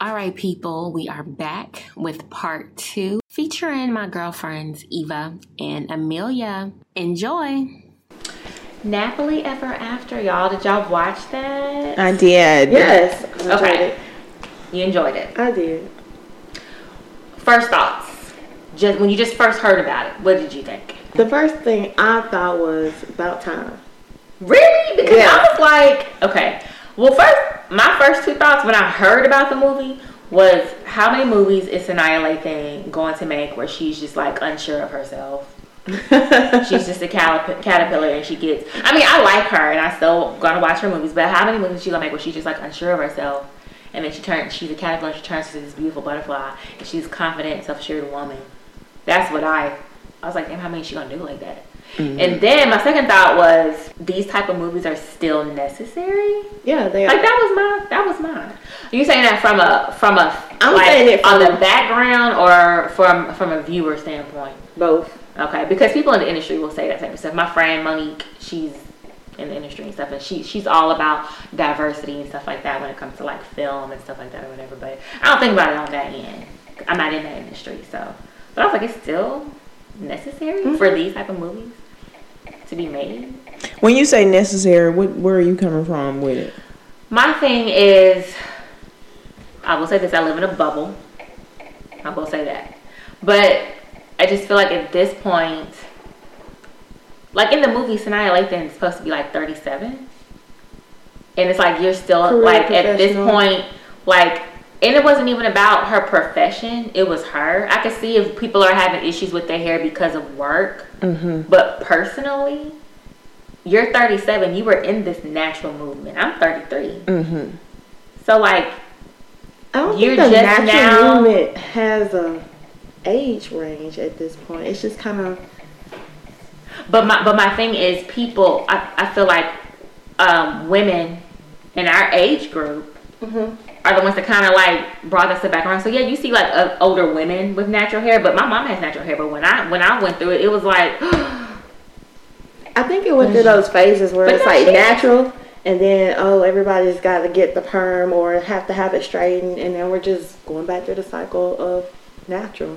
All right, people, we are back with part two featuring my girlfriends Eva and Amelia. Enjoy. Nappily Ever After, y'all. Did y'all watch that? I did. Yes. I enjoyed Okay. it. You enjoyed it. I did. First thoughts. Just when you just first heard about it, what did you think? The first thing I thought was about time. Really? Because Yeah. I was like, okay. Well, first, my first two thoughts when I heard about the movie was how many movies is Sanaa Lathan going to make where she's just like unsure of herself? she's just a calip- caterpillar and she gets. I mean, I like her and I still gonna watch her movies, but how many movies is she gonna make where she's just like unsure of herself? And then she turns, she's a caterpillar, and she turns to this beautiful butterfly and she's confident, self assured woman. That's what I, I was like, damn, how many is she gonna do like that? Mm-hmm. And then my second thought was these type of movies are still necessary. Yeah, they are. Like that was my that was mine. Are you saying that from a from a I'm like, saying it on the background or from from a viewer standpoint? Both. Okay, because people in the industry will say that type of stuff. My friend Monique, she's in the industry and stuff, and she she's all about diversity and stuff like that when it comes to like film and stuff like that or whatever. But I don't think about it on that end. I'm not in that industry, so. But I was like, it's still necessary mm-hmm. for these type of movies to be made. When you say necessary, what where are you coming from with it? My thing is, I will say this: I live in a bubble. I will say that, but I just feel like at this point, like in the movie, Sanaa Lathan is supposed to be like thirty-seven, and it's like you're still Career like at this point, like. And it wasn't even about her profession; it was her. I could see if people are having issues with their hair because of work, Mm-hmm. but personally, you're 37. You were in this natural movement. I'm 33. Mm-hmm. So like, I don't You're think the just natural now- movement has a age range at this point. It's just kind of but my but my thing is, people. I, I feel like um, women in our age group are the ones that kind of like brought us back around. So yeah, you see like uh, older women with natural hair, but my mom has natural hair. But when I when I went through it, it was like. I think it went through those phases where But it's like natural and then oh everybody's got to get the perm or have to have it straightened and then we're just going back through the cycle of natural.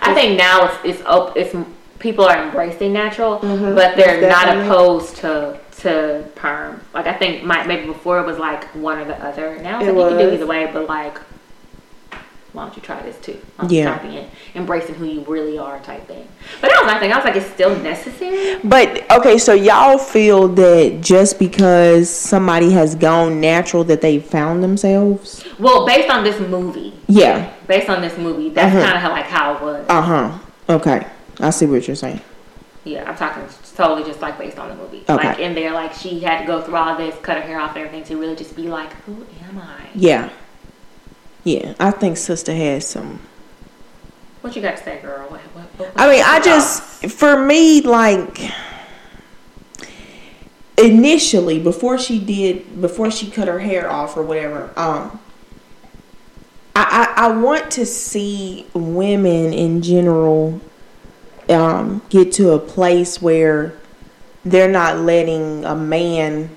I think now it's it's op- it's people are embracing natural, Mhm, but they're not opposed to to perm. Like I think my, maybe before it was like one or the other. Now it's It like you can do either way, but like. Why don't you try this too? Why don't you Yeah. being embracing who you really are type thing. But that was my thing. I was like, it's still necessary. But okay, so y'all feel that just because somebody has gone natural that they found themselves? Well, based on this movie, Yeah. based on this movie, that's Mhm. kind of how like how it was. Uh huh. Okay. I see what you're saying. Yeah, I'm talking totally just like based on the movie. Okay. Like in there, like she had to go through all this, cut her hair off and everything to really just be like, who am I? Yeah. Yeah. I think sister has some. What you got to say, girl? What, what, what, I mean, I just for me like initially before she did before she cut her hair off or whatever um I, I, I want to see women in general um, get to a place where they're not letting a man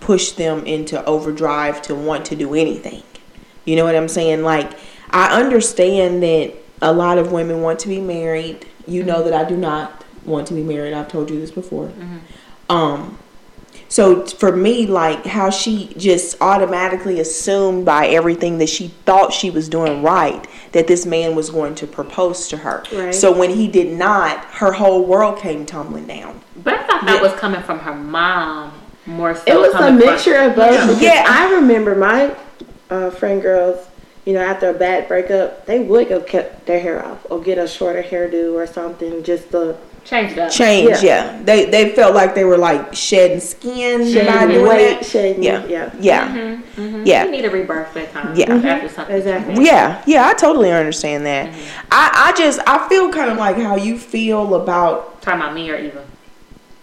push them into overdrive to want to do anything. You know what I'm saying? Like, I understand that a lot of women want to be married. You know that I do not want to be married. I've told you this before. Um, so for me, like how she just automatically assumed by everything that she thought she was doing right that this man was going to propose to her. Right. So when he did not, her whole world came tumbling down. But I thought that Yeah. was coming from her mom more so. It was a coming from- mixture of both. because Yeah. I remember my uh, friend girls, you know, after a bad breakup, they would go cut their hair off or get a shorter hairdo or something just to Changed up. Change, Yeah. yeah. They they felt like they were like shedding skin by doing weight, that. shade Yeah. yeah. Yeah. Mm-hmm, mm-hmm. Yeah. You need a rebirth at times. Yeah. After something. Exactly. Yeah, yeah, I totally understand that. I, I just I feel kind of like how you feel about Talking about me or Eva.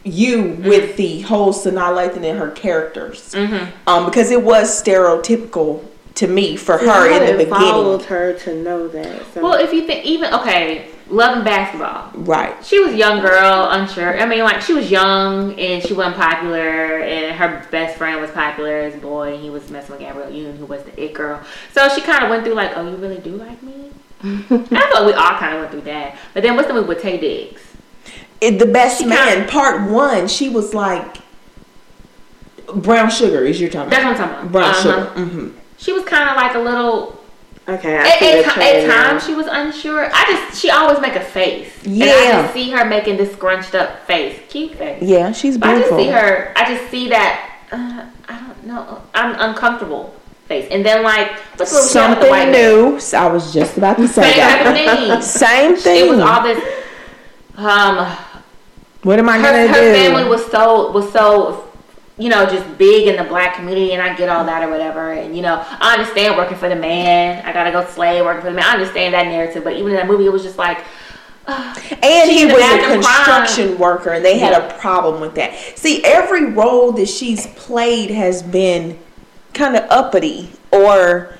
you with the whole Sanaa Lathan and her characters, Mm-hmm. um, because it was stereotypical to me for her I in the beginning. followed her to know that. So. Well, if you think even okay, loving basketball. Right. She was a young girl, unsure. I mean, like she was young and she wasn't popular, and her best friend was popular as a boy, and he was messing with Gabrielle Union, who was the it girl. So she kind of went through like, oh, you really do like me? I thought we all kind of went through that. But then what's the movie with Taye Diggs? It, the best She man, kinda- part one, she was like brown sugar. Is your time? That's what I'm talking about. brown Uh-huh. sugar. hmm She was kind of like a little. Okay, I At, at, the ti- trend at times she was unsure. I just she always make a face. And I Yeah. just see her making this scrunched up face, cute face. Yeah, she's But I just see her. I just see that. Uh, I don't know. I'm uncomfortable face. And then like what's the movie with the Something man? new. So I was just about to say Same type of that. thing. Same thing. It was all this. Um, what am I her, gonna her do? family was so was so you know just big in the black community and i get all that or whatever and you know i understand working for the man i gotta go slave working for the man i understand that narrative but even in that movie it was just like and he was a construction worker, and they had Yeah. a problem with that. See, every role that she's played has been kind of uppity, or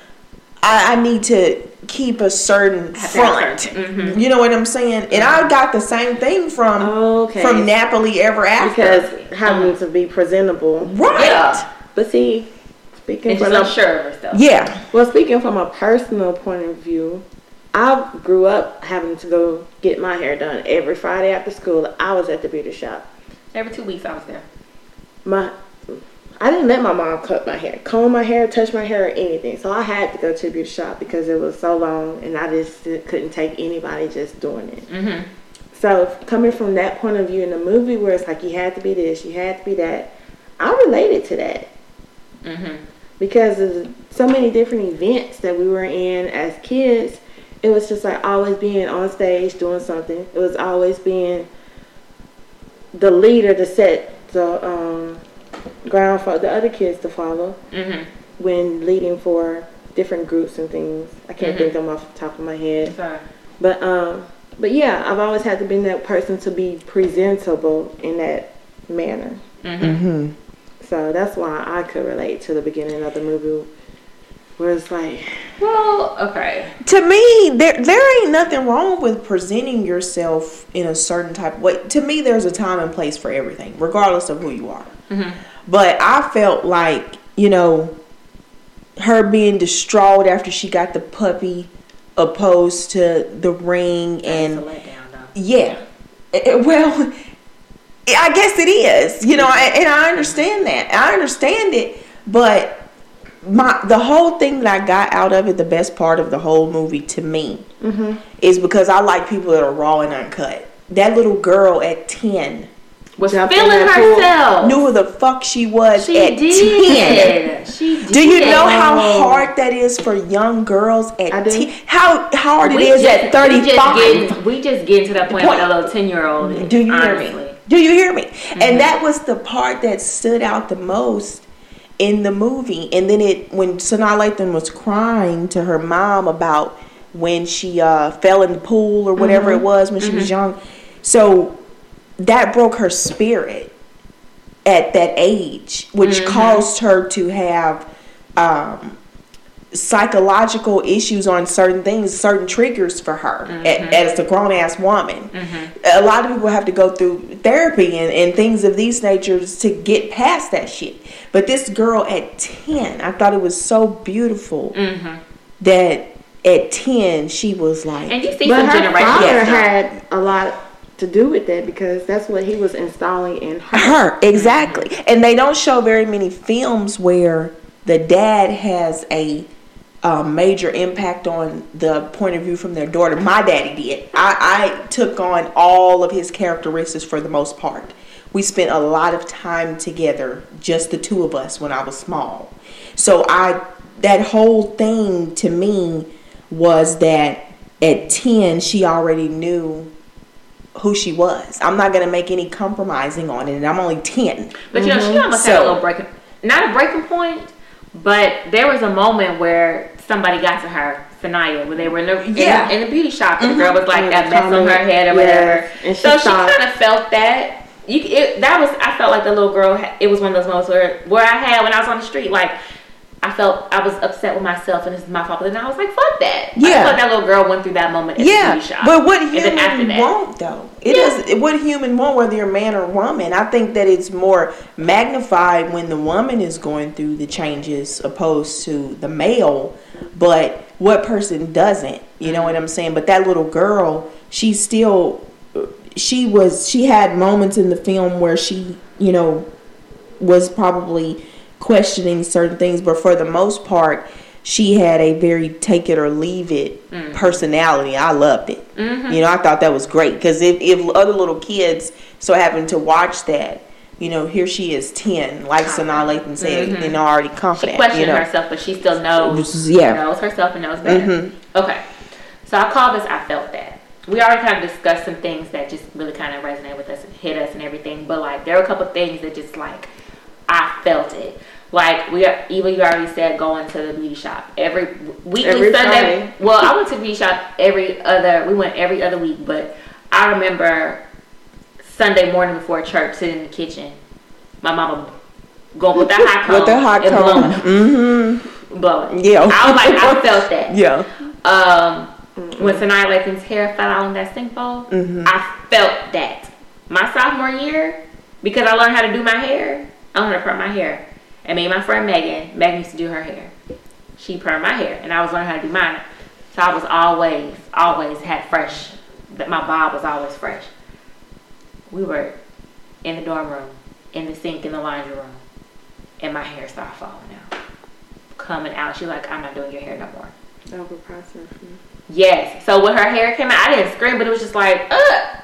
I, I need to keep a certain Have front. certain- mhm. You know what I'm saying? And I got the same thing from Okay. from Nappily Ever After. because having to be presentable. right? Yeah. But see, speaking and from a, unsure of herself Yeah. well, speaking from a personal point of view, I grew up having to go get my hair done every Friday after school. I was at the beauty shop. every two weeks i was there My I didn't let my mom cut my hair, comb my hair, touch my hair, or anything. So I had to go to the beauty shop because it was so long, and I just couldn't take anybody just doing it. mm-hmm. So coming from that point of view in the movie, where it's like you had to be this, you had to be that, I related to that Mm-hmm. because of so many different events that we were in as kids. It was just like always being on stage doing something. It was always being the leader to set the um, ground for the other kids to follow Mm-hmm. when leading for different groups and things. I can't Mhm. think them off the top of my head. Sorry. But um, but yeah, I've always had to be that person to be presentable in that manner. Mm-hmm. Mm-hmm. So that's why I could relate to the beginning of the movie, where it's like, well okay To me, there there ain't nothing wrong with presenting yourself in a certain type of way. To me, there's a time and place for everything, regardless of who you are. Mm-hmm. But I felt like, you know, her being distraught after she got the puppy opposed to the ring and letdown yeah. Eh, eh, Well, I guess it is, you know, and and I understand that. I understand it, but my the whole thing that I got out of it, the best part of the whole movie to me, is because I like people that are raw and uncut. That little girl at ten was feeling pool. herself knew who the fuck she was she at ten. did she did Do you know how Oh. hard that is for young girls at ten? How hard it we is just, at thirty-five? we just get to that point point- with a little ten year old. Do you honestly. hear me? Do you hear me? Mm-hmm. And that was the part that stood out the most in the movie. And then it when Sanaa Lathan was crying to her mom about when she uh, fell in the pool or whatever Mm-hmm. it was when she was young. So that broke her spirit at that age, which Mm-hmm. caused her to have um, psychological issues on certain things, certain triggers for her a- as a grown ass woman. A lot of people have to go through therapy and, and things of these natures to get past that shit. But this girl at 10, I thought it was so beautiful that at 10 she was like, And you see but her father had a lot to do with that because that's what he was installing in her. her exactly. And they don't show very many films where the dad has a um, major impact on the point of view from their daughter. My daddy did. I, I took on all of his characteristics for the most part. We spent a lot of time together just the two of us when i was small. So i that whole thing to me was that at 10 she already knew who she was. I'm not gonna make any compromising on it, and I'm only ten. But you know, she almost had a little breaking, not a breaking point, but there was a moment where somebody got to her, Sanaa, when they were in the, in the- Yeah. in, the beauty shop, and the girl was like Mhm. that mess on her head or yes. whatever. And she so she kind of felt that. You, it, that was I felt like the little girl. It was one of those moments where where I had when I was on the street, like I felt I was upset with myself and is my fault. But then I was like, fuck that. I Yeah. felt that little girl went through that moment Yeah, the beauty shop. but what And then after human want though? It Yeah. does. What human want, whether you're man or woman. I think that it's more magnified when the woman is going through the changes opposed to the male. But what person doesn't? You know mm-hmm. what I'm saying? But that little girl, she still, she was. She had moments in the film where she, you know, was probably questioning certain things, but for the most part, she had a very take it or leave it Mm. personality. I loved it. Mm-hmm. You know, I thought that was great because if, if other little kids so happen to watch that, you know, here she is 10, like Sanaa Lathan said, Mhm. and already She confident. questioned you know. herself, but she still knows. Yeah. knows herself and knows better. Mhm. Okay, so I call this "I felt that." We already kind of discussed some things that just really kind of resonate with us and hit us and everything, but like there are a couple things that just like I felt it. Like we, are, even you already said, going to the beauty shop every weekly Every Sunday. Friday. Well, I went to the beauty shop every other. We went every other week, but I remember Sunday morning before church, sitting in the kitchen, my mama going with that hot comb With the hot comb. Mm-hmm. blowing. Yeah. I was like, I felt that. Yeah. Um, when Sanaa Lathan's hair fell out on that sink bowl, Mhm. I felt that. My sophomore year, because I learned how to do my hair, I learned to perm my hair. And me and my friend Megan, Megan used to do her hair. She permed my hair, and I was learning how to do mine. So I was always, always had fresh. That my bob was always fresh. We were in the dorm room, in the sink in the laundry room, and my hair started falling out, coming out. She's like, "I'm not doing your hair no more." Over processing. Yes. So when her hair came out, I didn't scream, but it was just like, ugh.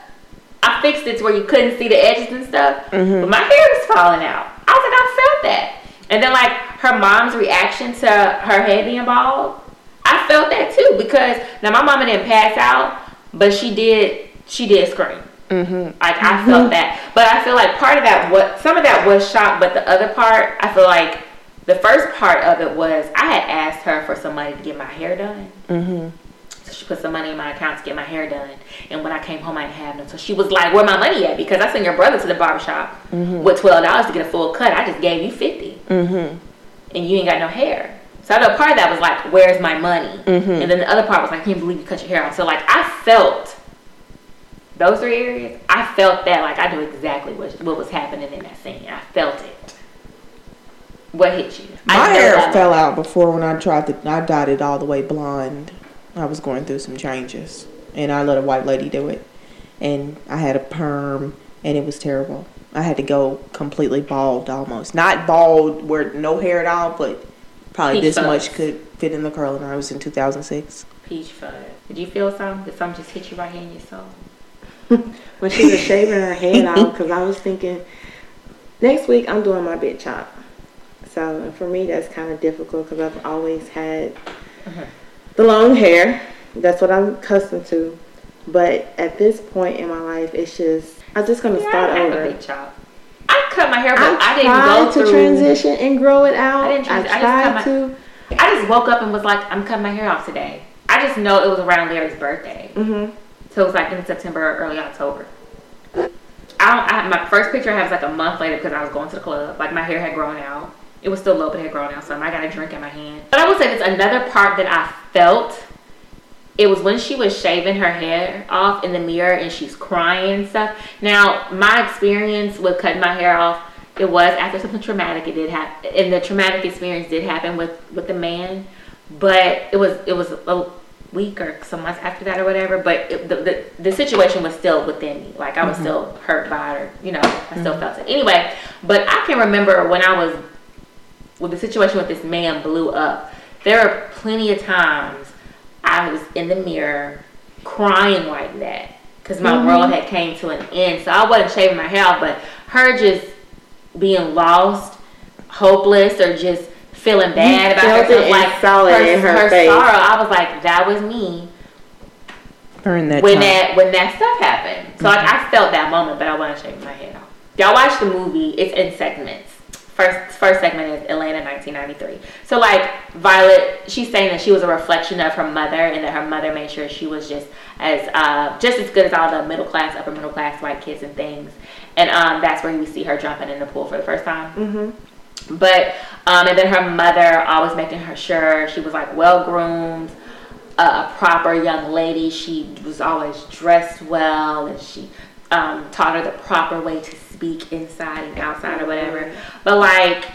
I fixed it to where you couldn't see the edges and stuff, Mhm. but my hair was falling out. I was like, I felt that. And then like her mom's reaction to her head being bald, I felt that too because now my mama didn't pass out, but she did. She did scream. Mm-hmm. Like I felt that, but I feel like part of that what some of that was shock, but the other part I feel like the first part of it was I had asked her for some money to get my hair done. Mm-hmm. She put some money in my account to get my hair done. And when I came home, I didn't have none. So she was like, "Where my money at?" Because I sent your brother to the barbershop with twelve dollars to get a full cut. I just gave you fifty, Mm-hmm. and you ain't got no hair. So I know part of that was like, "Where's my money?" Mhm. And then the other part was like, "I can't believe you cut your hair off." So like, I felt those three areas. I felt that like I knew exactly what what was happening in that scene. I felt it. What hit you? My hair fell out before when I tried to. I dyed it all the way blonde. I was going through some changes, and I let a white lady do it, and I had a perm, and it was terrible. I had to go completely bald, almost not bald where no hair at all, but probably Peach this fuzz. much could fit in the curl. And I was in 2006. Peach fuzz. Did you feel something? Did something just hit you right here in your soul? when she was shaving her head off because I was thinking next week I'm doing my big chop. So for me that's kind of difficult because I've always had Uh-huh. The long hair. That's what I'm accustomed to. But at this point in my life, it's just I'm just gonna Yeah, start I have a big chop. I cut my hair, but I, I, didn't go to through. transition and grow it out. I I, didn't trans- I just tried cut my- to. I just woke up and was like, I'm cutting my hair off today. I just know it was around Larry's birthday, hmm so it was like in September or early October. I don't. I, my first picture I have is like a month later because I was going to the club. Like my hair had grown out. It was still low, but it had grown out. So I got a drink in my hand. But I will say this: another part that I felt. It was when she was shaving her hair off in the mirror and she's crying and stuff. Now, my experience with cutting my hair off, it was after something traumatic. It did happen, and the traumatic experience did happen with with the man, but it was it was a week or some months after that or whatever. But it, the, the the situation was still within me. Like I was mm-hmm. still hurt by it, or you know, I still mm-hmm. felt it. Anyway, but I can remember when I was when the situation with this man blew up. There are plenty of times I was in the mirror crying like that because my mm-hmm. world had came to an end. So I wasn't shaving my hair off, but her just being lost, hopeless, or just feeling bad about herself, like saw it in her face. sorrow. I was like, that was me During that when time. that when that stuff happened. So like mm-hmm. I felt that moment, but I wasn't shaving my hair. off. Y'all watch the movie. It's in segments. First first segment is Atlanta 1993. So like Violet, she's saying that she was a reflection of her mother, and that her mother made sure she was just as uh, just as good as all the middle class, upper middle class white kids and things. And um, that's where we see her jumping in the pool for the first time. hmm But um, and then her mother always making her sure she was like well groomed, a proper young lady. She was always dressed well, and she um, taught her the proper way to speak inside and outside or whatever. But like.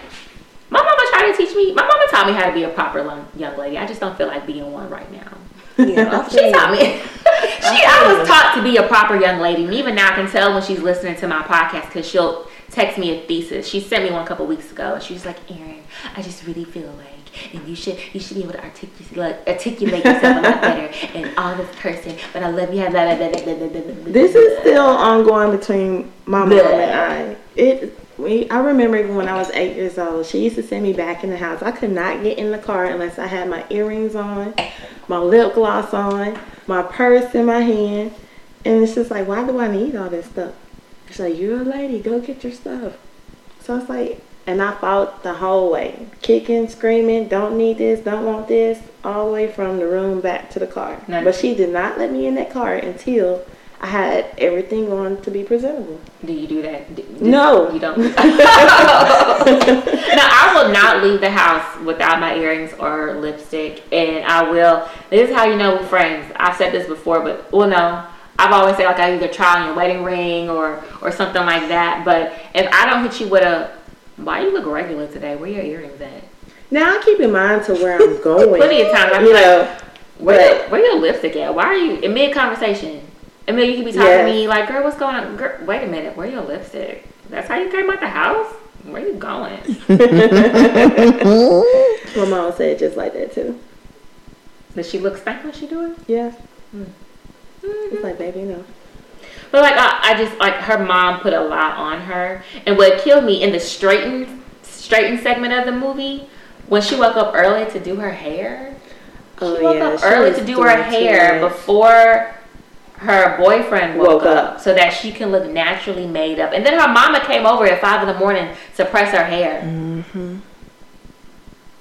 My mama tried to teach me. My mama taught me how to be a proper young lady. I just don't feel like being one right now. Yeah, She taught me. she, I was taught to be a proper young lady, and even now I can tell when she's listening to my podcast because she'll text me a thesis. She sent me one a couple weeks ago, and she was like, "Erin, I just really feel like, and you should, you should be able to articulate, articulate yourself a lot better, and all this person. But I love you." Blah, blah, blah, This is still ongoing between my mom and I. It. We, I remember even when I was eight years old, she used to send me back in the house. I could not get in the car unless I had my earrings on, my lip gloss on, my purse in my hand. And it's just like, why do I need all this stuff? She's like, you're a lady, go get your stuff. So I was like, and I fought the whole way, kicking, screaming, don't need this, don't want this, all the way from the room back to the car. Now- but she did not let me in that car until I had everything on to be presentable. Do you do that? Do- No. you don't. no, I will not leave the house without my earrings or lipstick, and I will. This is how you know friends. I've said this before, but well, no, I've always said like I either try on your wedding ring or or something like that. But if I don't hit you with a, why you look regular today? Where your earrings at? Now I keep in mind to where I'm going. Plenty of time. I'm you like, know, where your, where your lipstick at? Why are you in mid conversation? And then you can be talking Yes. to me like, girl, what's going on? Girl, wait a minute, where your lipstick? That's how you came out the house? Where you going? my mom said just like that too. Does she look stank when she do it? Yeah. Hmm. It's like, baby, no. But like I, I just like her mom put a lot on her. And what killed me in the straightened straighten segment of the movie, when she woke up early to do her hair. Oh, she woke yeah, up she early to do her hair before her boyfriend woke, Woke up, up. so that she can look naturally made up. And then her mama came over at five in the morning to press her hair. Mm-hmm.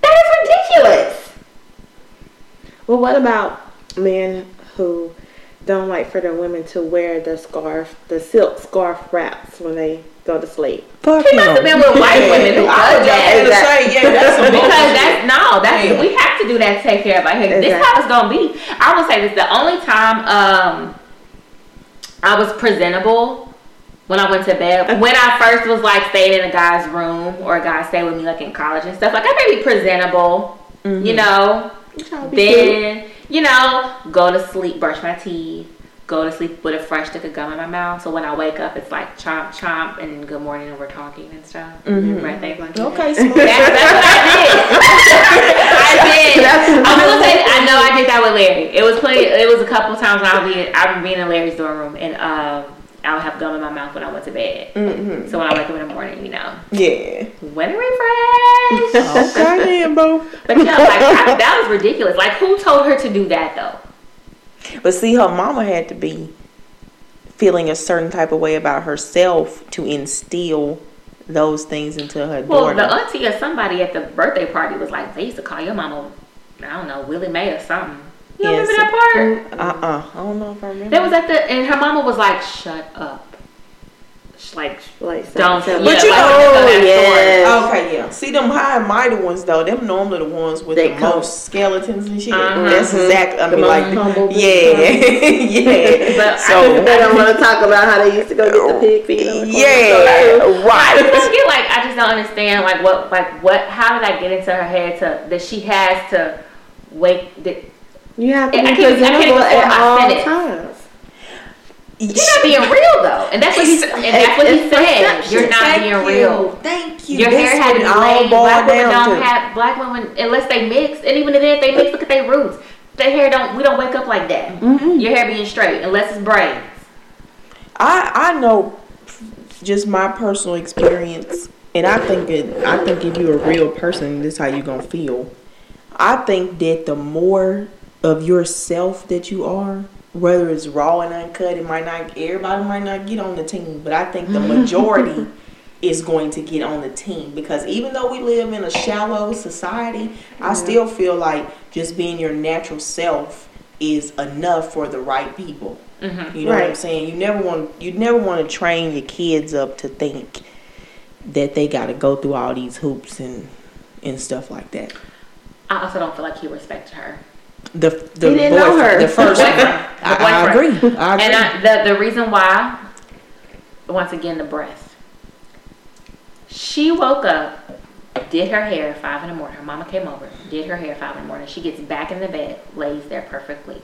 That is ridiculous. Well, what about men who don't like for the women to wear the scarf, the silk scarf wraps when they go to sleep? Fuck She must have been with white women who I does was that. gonna say, yeah, that's because that's no, that's Yeah. we have to do that to take care of our hair. This is how it's gonna be. I will say this: the only time um I was presentable when I went to bed, when I first was like staying in a guy's room or a guy stayed with me like in college and stuff, like I may be presentable, you know. Y'all be cute. Then you know, go to sleep, brush my teeth. Go to sleep with a fresh stick of gum in my mouth, so when I wake up, it's like chomp chomp and good morning, and we're talking and stuff. Right, things like. Okay, smooth. That, that's what I did. I did. I'm gonna say I know I did that with Larry. It was plenty. It was a couple times when I would be I would be in Larry's dorm room and um I would have gum in my mouth when I went to bed. Mm-hmm. So when I wake up in the morning, you know, Yeah. when refresh. Okay, then, boo. But yeah, like I, that was ridiculous. Like who told her to do that though? But see, her mama had to be feeling a certain type of way about herself to instill those things into her Well, daughter. the auntie or somebody at the birthday party was like, they used to call your mama, I don't know, Willie Mae or something. You Yes. remember that part? uh uh I don't know if I remember. That was at the, and her mama was like, shut up. She's like, Like, don't. so- Yeah, But you like, know- tell that Oh, yes. Okay, yeah. See them high and mighty ones though. Them normally the ones with They the come- most skeletons and shit. Uh-huh. That's exactly. I The mean, most like, humble yeah, yeah. But I so think They don't want to talk about how they used to go get the pig feet. on the yeah, I just right. don't get like I just don't understand like what like what how did I get into her head to that she has to wait that You have to I be can't even- I can't even presentable form at my all sentence. times. you're not being real though, and that's what he It's- and that's what he said. You're not Thank being you. real. Thank you. Your That's hair had to what be all laid. boiled Black women down don't to. have black women unless they mix, and even if they mix, look at their roots. Their hair don't. We don't wake up like that. Mm-hmm. Your hair being straight unless it's braids. I I know just my personal experience, and I think it. I think if you're a real person, this is how you're gonna feel. I think that the more of yourself that you are, whether it's raw and uncut, it might not. Everybody might not get on the team, but I think the majority is going to get on the team because even though we live in a shallow society, I still feel like just being your natural self is enough for the right people. Mm-hmm. You know what I'm saying? You never want you never want to train your kids up to think that they got to go through all these hoops and and stuff like that. I also don't feel like he respected her. The the He didn't know boyfriend- her. the first The boyfriend. I, The I agree. I agree. And I, the the reason why, once again, the breath. She woke up, did her hair at five in the morning. Her mama came over, did her hair at five in the morning. She gets back in the bed, lays there perfectly,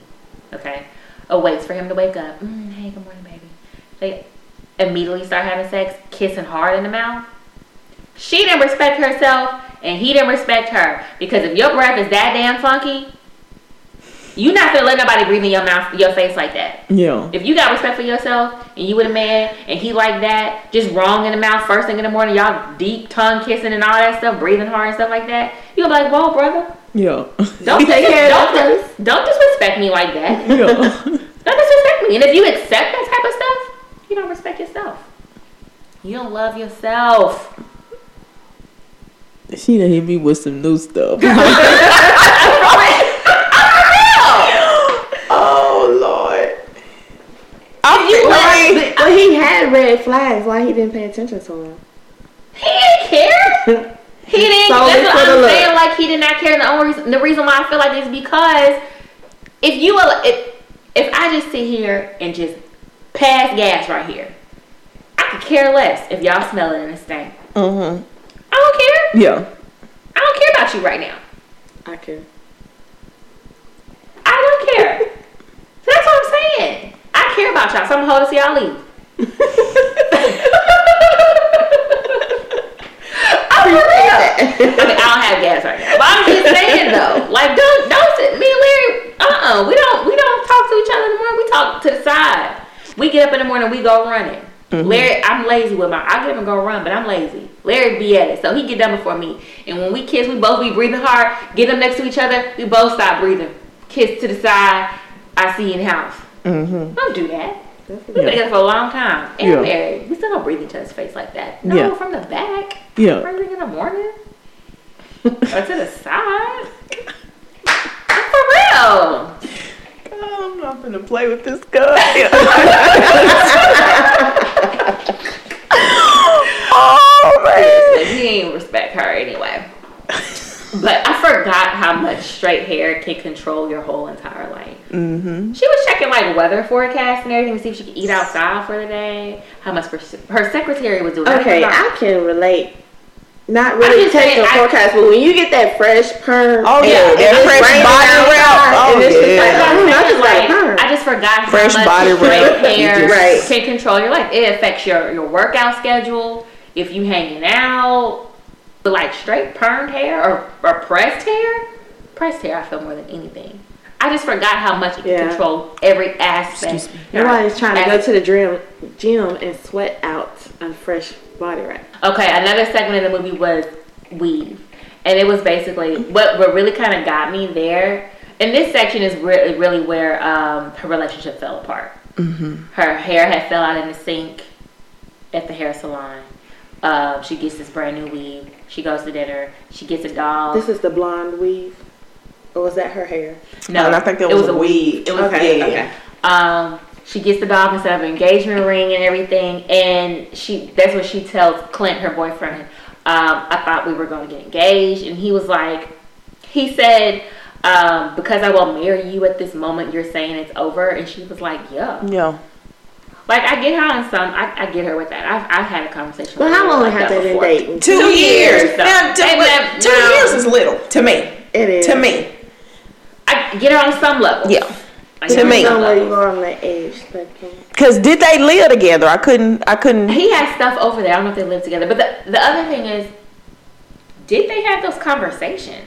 okay, awaits for him to wake up. Mm, hey, good morning, baby. They immediately start having sex, kissing hard in the mouth. She didn't respect herself, and he didn't respect her because if your breath is that damn funky, you not gonna let nobody breathe in your mouth, your face like that. yeah. If you got respect for yourself and you with a man and he like that, just wrong in the mouth first thing in the morning, y'all deep tongue kissing and all that stuff, breathing hard and stuff like that, you'll be like, whoa, brother, Yeah. don't Take care of don't, don't disrespect me like that. yeah. Don't disrespect me. And if you accept that type of stuff, you don't respect yourself. You don't love yourself. She done hit me with some new stuff. oh Lord. I feel like But he had red flags. Why he didn't pay attention to him? He didn't care. He didn't. Solely That's what I'm look. saying. Like he did not care. The only reason, the reason why I feel like this is because if you if if I just sit here and just pass gas right here, I could care less if y'all smell it in the stank. Mm-hmm. I don't care. Yeah. I don't care about you right now. I care. I don't care. that's what I'm saying. I care about y'all, so I'm gonna hold it till y'all leave. I'm for real. I mean, I don't have gas right now, but I'm just saying though, like don't don't sit me and Larry. Uh uh we don't we don't talk to each other in the morning. We talk to the side. We get up in the morning, we go running. Larry, I'm lazy with my. I get up and go run, but I'm lazy. Larry be at it, so he get done before me. And when we kiss, we both be breathing hard. Get them next to each other, we both stop breathing. Kiss to the side. I see you in house. Mm-hmm. Don't do that. We've Yeah. been together for a long time. And Yeah. married. We still don't breathe each other's face like that. No, Yeah. from the back. Yeah. First thing in the morning. or to the side. For real. I'm not gonna play with this guy. oh man. He didn't respect her anyway. But I forgot how much straight hair can control your whole entire life. Mm-hmm. She was checking like weather forecast and everything to see if she could eat outside for the day. How much her, her secretary was doing. Okay, I I can relate. Not really just take saying, the I- forecast, but when you get that fresh perm, Oh, yeah, and that fresh raining body wrap. Oh, and it's just yeah. like, That's what I just saying, like, like. I just forgot Fresh how much body straight wrap. hair Right. can control your life. It affects your, your workout schedule, if you hanging out, but like straight permed hair or, or pressed hair. Pressed hair, I feel more than anything. I just forgot how much it can Yeah. control every aspect. Excuse me. Nobody's trying to go to the gym, gym and sweat out a fresh body wrap. Okay, another segment of the movie was weave, and it was basically what what really kind of got me there. And this section is really really where um, her relationship fell apart. Mm-hmm. Her hair had fell out in the sink at the hair salon. Um, she gets this brand new weave. She goes to dinner. She gets a dog. This is the blonde weave, or was that her hair? no, I think that it was a weave. It was Okay, yeah, okay. Um, she gets the dog instead of an engagement ring and everything, and she that's what she tells Clint, her boyfriend. Um, I thought we were going to get engaged, and he was like, he said, um, because I will marry you at this moment, you're saying it's over, and she was like, yeah. Yeah. Like I get her on some, I, I get her with that. I've, I've had a conversation. Well, with how her long like have that they been dating? Two, Two years. years. Now, two, They but never- two no. years is little to me. It is. To me. I get her on some level. Yeah. I To get her on me. some Know where you levels. are on that age spectrum. Cause did they live together? I couldn't. I couldn't. He has stuff over there. I don't know if they live together. But the, the other thing is, did they have those conversations?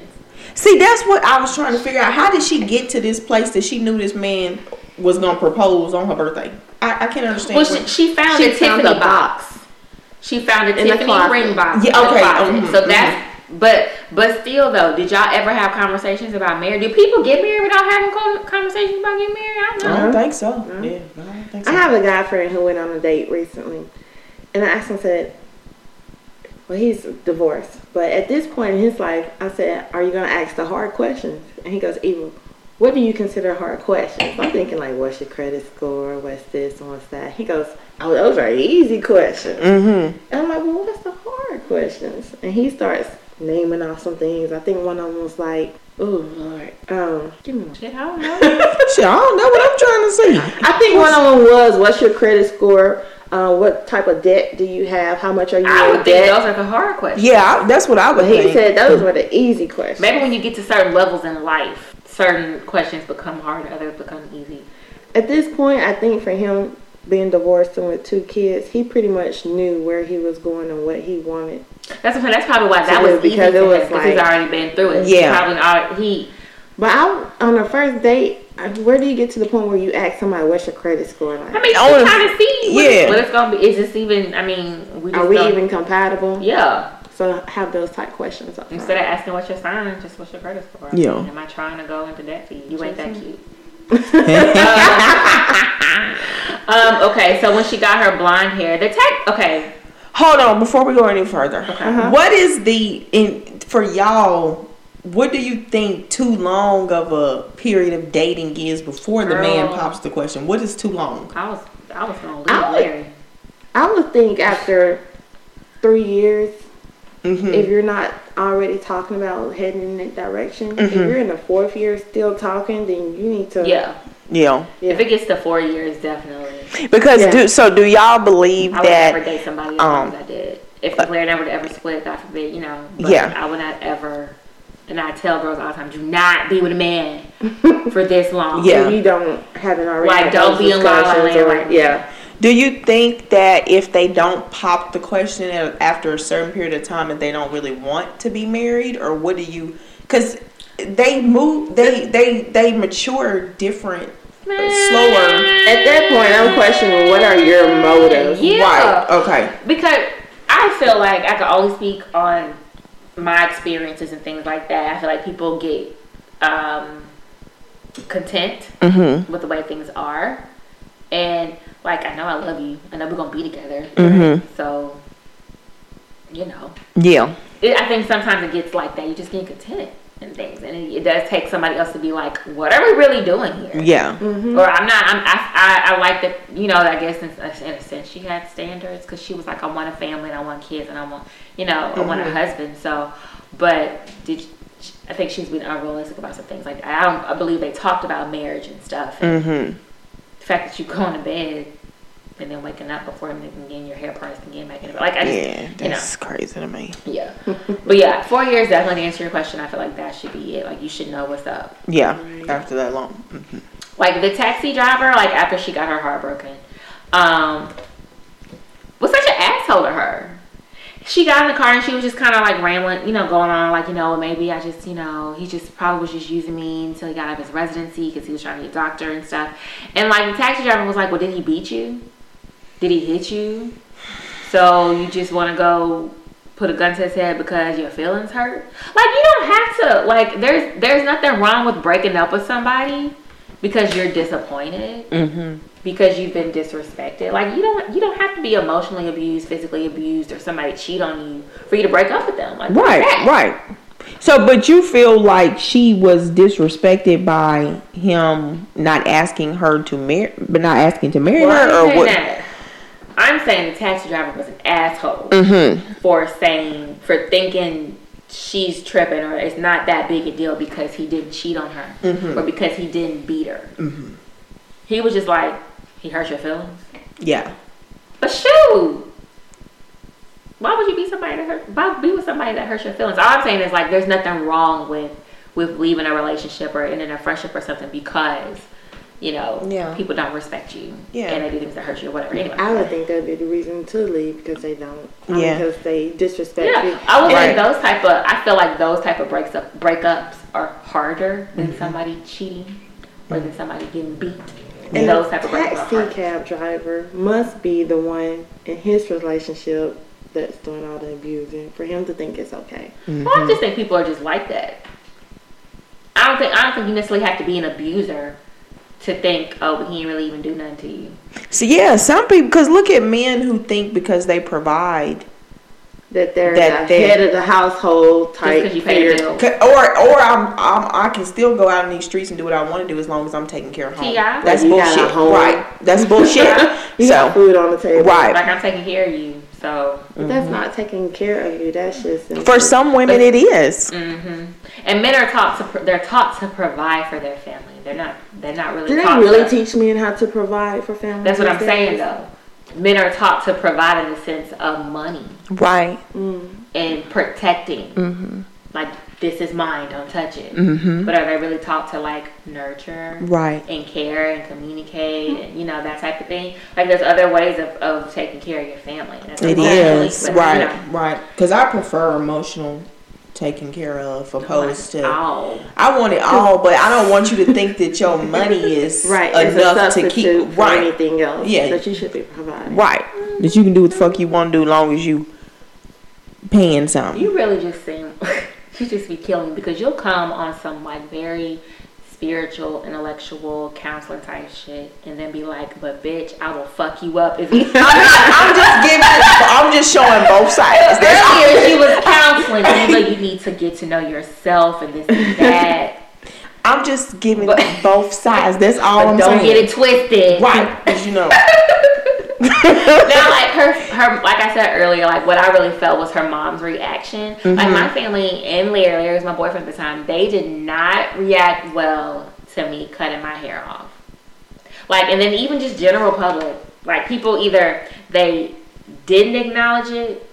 See, that's what I was trying to figure out. How did she get to this place that she knew this man was gonna propose on her birthday? I, I can't understand. Well, she, she found She a found Tiffany a box. She found a In the Tiffany closet. ring box. Yeah, in the okay, closet. mhm, So that's. But but still though, did y'all ever have conversations about marriage? Do people get married without having conversations about getting married? I don't I don't think so. Yeah, I don't think so. I have a guy friend who went on a date recently, and I asked him, said, well, he's divorced, but at this point in his life, I said, are you going to ask the hard questions? And he goes, Eva, what do you consider hard questions? I'm thinking like, what's your credit score? What's this and what's that? He goes, oh, those are easy questions. Mm-hmm. And I'm like, well, what's the hard questions, and he starts naming off some things. I think one of them was like, "Oh Lord, um, give me one." Shit, I don't know. Shit, I don't know what I'm trying to say. I think one of them was, "What's your credit score? Uh, what type of debt do you have? How much are you I in would think debt?" those are the hard questions. Yeah, I, that's what I would But he think. said those were the easy questions. Maybe when you get to certain levels in life, certain questions become hard, others become easy. At this point, I think for him being divorced and with two kids, he pretty much knew where he was going and what he wanted. That's what, that's probably why that was easy because to it was because he's already been through it. Yeah. He probably already, he But I, on the first date, where do you get to the point where you ask somebody what's your credit score like? I mean, I she's wanna- trying to see what, yeah. what it's gonna be. Is this even? I mean, we just Are we don't- even compatible? Yeah. So have those type questions up. Instead of asking what's your sign, just what's your credit score. Yeah. Am I trying to go into debt for you? You ain't that cute. um, okay, so when she got her blonde hair, the tech. Okay, Hold on, before we go any further, Uh-huh. what is the in for y'all? What do you think too long of a period of dating is before the man pops the question? What is too long? I was I was gonna leave I would- Larry. I would think after three years, Mm-hmm. if you're not already talking about heading in that direction, if Mm-hmm. you're in the fourth year still talking, then you need to. Yeah. Yeah, Yeah. If it gets to four years, definitely. because Yeah. do so. Do y'all believe I would never that? date somebody as um, as I did. If Blair never to ever split, God forbid, you know. But Yeah. I would not ever. And I tell girls all the time, do not be with a man for this long. Yeah. If you don't haven't already. Like, don't be in La La discussions Land or- right now. Yeah. Do you think that if they don't pop the question after a certain period of time, and they don't really want to be married, or what do you? Because they move, they they they mature different, slower. At that point, I'm questioning what are your motives. Yeah. Right. Okay. Because I feel like I can only speak on my experiences and things like that. I feel like people get um, content Mm-hmm. with the way things are. And like I know I love you. I know we're gonna be together. Mhm. So you know. Yeah. It, I think sometimes it gets like that. You just get content and things. And it, it does take somebody else to be like, what are we really doing here? Yeah. Or I'm not. I'm, I, I I like that. You know. I guess in, in a sense she had standards because she was like, I want a family and I want kids and I want, you know, I want a husband. So, but did I think she's been unrealistic about some things like. I don't. I believe they talked about marriage and stuff. And Mm-hmm. the fact that you going to bed and then waking up before and then getting your hair pressed and getting back in. Like I just, Yeah. you know. That's crazy to me. Yeah. but yeah, four years definitely to answer your question. I feel like that should be it. Like you should know what's up. Yeah. After that long. Mhm. Like the taxi driver, like after she got her heart broken, um, was such an asshole to her. She got in the car and she was just kind of like rambling, you know, going on like, you know, maybe I just, you know, he just probably was just using me until he got out of his residency because he was trying to be a doctor and stuff. And like the taxi driver was like, well, did he beat you? Did he hit you? So you just want to go put a gun to his head because your feelings hurt? Like you don't have to. Like there's there's nothing wrong with breaking up with somebody because you're disappointed Mm-hmm. Because you've been disrespected. Like you don't you don't have to be emotionally abused, physically abused, or somebody cheat on you for you to break up with them. Like Right. Right. So, but you feel like she was disrespected by him not asking her to marry, but not asking to marry Well, her, I'm or saying what? that. I'm saying the taxi driver was an asshole Mm-hmm. for saying for thinking she's tripping or it's not that big a deal because he didn't cheat on her Mhm. or because he didn't beat her. Mm-hmm. He was just like he hurt your feelings. Yeah. But shoot. Why would you be somebody that hurt? Why be with somebody that hurts your feelings? All I'm saying is like, there's nothing wrong with with leaving a relationship or ending a friendship or something because you know Yeah. people don't respect you Yeah. and they do things that hurt you or whatever. Anyway, I would think that'd be the reason to leave because they don't. I Yeah. Because they disrespect you. I would say Right. those type of. I feel like those type of breaks up breakups are harder than Mm-hmm. somebody cheating or than somebody getting beat. And And those the type of breakups are taxi harder. cab driver must be the one in his relationship that's doing all the abusing for him to think it's okay. Mm-hmm. Well, I just think people are just like that. I don't think I don't think you necessarily have to be an abuser to think, oh, but he didn't really even do nothing to you. So yeah, some people because look at men who think because they provide, That they're That the they're- head of the household type. because you pay the figure. or or I'm, I'm I can still go out in these streets and do what I want to do as long as I'm taking care of home. T.I. That's Like, you bullshit. home. Right. That's bullshit. You so got food on the table. right. Like I'm taking care of you, So, But that's not taking care of you. That's just For some women, it is. Mm-hmm. and men are taught to pro- they're taught to provide for their family. They're not they're not really Do they taught really to, teach men how to provide for family? That's what I'm these saying though. Men are taught to provide in the sense of money Right. Mm. and protecting. Mm-hmm. Like this is mine, don't touch it. Mm-hmm. But are they really taught to like nurture Right. and care and communicate and you know that type of thing? Like there's other ways of, of taking care of your family. That's It emotionally, is you right, know, right. Because I prefer emotional taken care of opposed to. oh, I want it all, but I don't want you to think that your money is Right. Enough to keep for right, anything else Yeah. that you should be providing. right. That you can do what the fuck you want to do, as long as you paying something. You really just seem you just be killing because you'll come on some like very spiritual, intellectual, counseling type shit, and then be like, "But bitch, I will fuck you up if you." I'm just giving. I'm just showing both sides. Earlier, she was counseling, and you like, you need to get to know yourself and this and that. I'm just giving But- both sides. That's all I'm don't saying. get it twisted. right, 'cause you know. now like her her like I said earlier, like what I really felt was her mom's reaction. Like mm-hmm. my family and Larry, Larry was my boyfriend at the time, they did not react well to me cutting my hair off. Like and then even just general public. Like people either they didn't acknowledge it,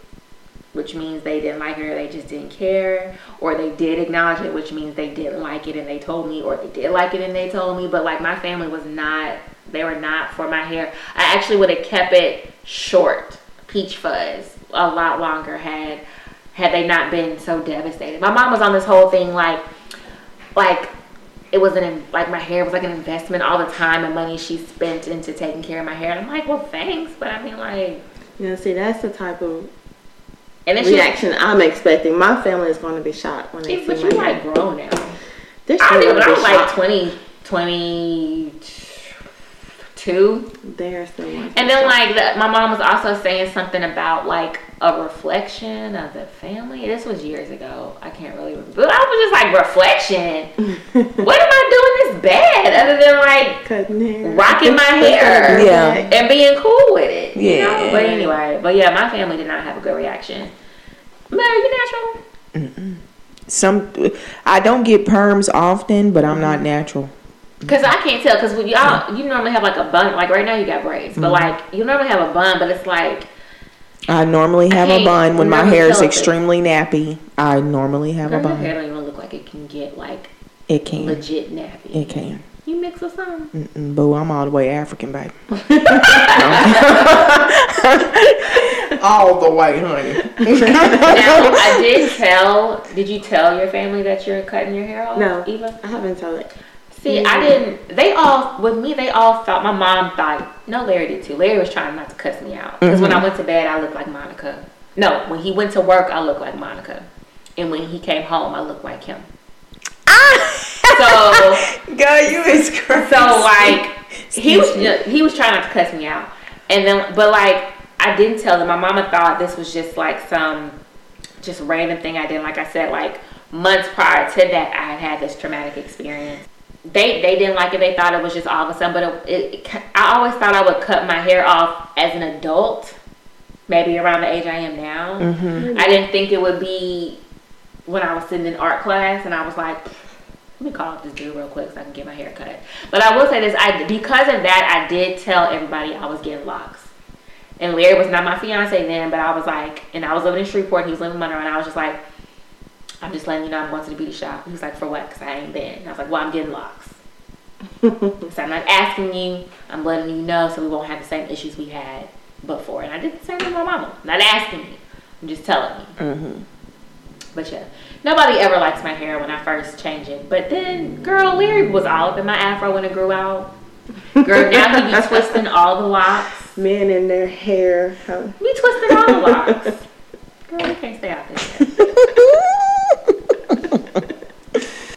which means they didn't like it or they just didn't care, or they did acknowledge it, which means they didn't like it and they told me, or they did like it and they told me. But like my family was not, they were not for my hair. I actually would have kept it short, peach fuzz, a lot longer had had they not been so devastated. My mom was on this whole thing like, like it was an like my hair was like an investment all the time and money she spent into taking care of my hair. And I'm like, well, thanks, but I mean like, You know, see, that's the type of and then she. reaction I'm expecting. My family is going to be shocked when they Yeah, but see you like grown now. They're I think when I was like shocked. 20, 22. They're still going to And then like the, my mom was also saying something about like a reflection of the family. This was years ago. I can't really remember. But I was just like reflection. what am I doing this bad other than like cutting hair, rocking my hair? Yeah. and being cool with it. You Yeah. know? But anyway, but yeah, my family did not have a good reaction. Mary, you natural? Some, I don't get perms often, but I'm not mm-hmm. natural. Cause I can't tell. Cause when y'all, you normally have like a bun. Like right now, you got braids, but mm-hmm. like you normally have a bun, but it's like I normally have a bun when my hair is tell if extremely nappy. I normally have a girl, your bun. hair don't even look like it can get like It can. legit nappy. It can. You mix with something. Mm-mm, boo, I'm all the way African, baby. all the way, honey. now I did tell. Did you tell your family that you're cutting your hair off? No. Eva. I haven't told it. See, I didn't. They all with me. They all thought. My mom thought. No, Larry did too. Larry was trying not to cuss me out because when I mm-hmm. went to bed, I looked like Monica. No, when he went to work, I looked like Monica, and when he came home, I looked like him. Ah! So, Girl, you is crazy. so like he was he was trying not to cuss me out, and then but like I didn't tell them. My mama thought this was just like some just random thing I did. Like I said, like months prior to that, I had had this traumatic experience. They they didn't like it. They thought it was just all of a sudden. But it, it, I always thought I would cut my hair off as an adult, maybe around the age I am now. Mm-hmm. I didn't think it would be when I was sitting in art class and I was like, let me call up this dude real quick so I can get my hair cut. But I will say this: I because of that, I did tell everybody I was getting locks. And Larry was not my fiance then, but I was like, and I was living in Shreveport, he was living in Monroe, and I was just like, I'm just letting you know I'm going to the beauty shop. He was like, for what? Because I ain't been. And I was like, well, I'm getting locks. so I'm not asking you. I'm letting you know so we won't have the same issues we had before. And I did the same with my mama. Not asking you. I'm just telling you. Mm-hmm. But yeah, nobody ever likes my hair when I first change it. But then, girl, Larry was all up in my afro when it grew out. Girl, now he be twisting all the locks. Men in their hair. huh? We twisting all the locks. Girl, we can't stay out there.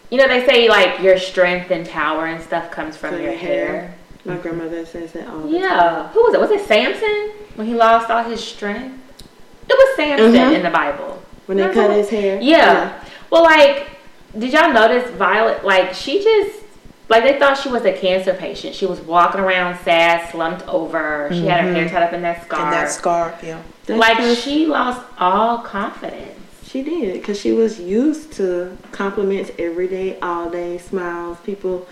You know, they say like your strength and power and stuff comes from From your your hair. hair. My grandmother says that all the time. Yeah. Who was it? Was it Samson when he lost all his strength? It was Samson Mhm. in the Bible. When they cut his hair. Yeah. Well, like, did y'all notice Violet? Like, she just like they thought she was a cancer patient. She was walking around sad, slumped over. She had her hair tied up in that scarf. And that scarf, yeah. That's like 'cause she lost all confidence. She did because she was used to compliments every day, all day, smiles, people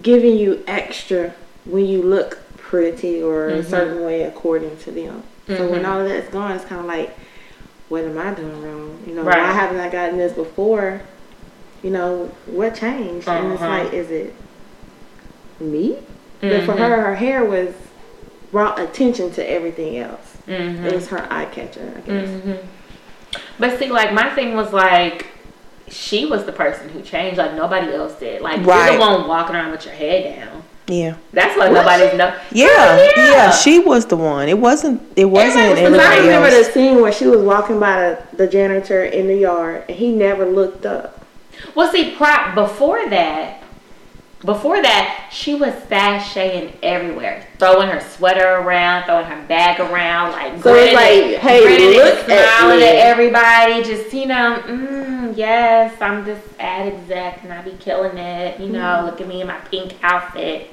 giving you extra when you look pretty or a certain way according to them. So when Mhm. all of that's gone, it's kind of like, what am I doing wrong? You know, Right. why haven't I gotten this before? You know, what changed? And it's Uh-huh. like, is it me? But for Mhm. her, her hair was brought attention to everything else. It was her eye catcher, I guess. But see, like my thing was like, she was the person who changed. Like nobody else did. Like you're the one walking around with your head down. Yeah. That's what nobody's know. Yeah, Oh, yeah, she was the one. It wasn't. It wasn't Everybody was Because I remember else. the scene where she was walking by the, the janitor in the yard and he never looked up. Well, see, prop before that, before that, she was sashaying everywhere, throwing her sweater around, throwing her bag around, like So grinning, like, hey, grinning look and at smiling me. at, everybody. Just you know, mm, yes, I'm this ad exec and I be killing it. You know, Mm-hmm. look at me in my pink outfit.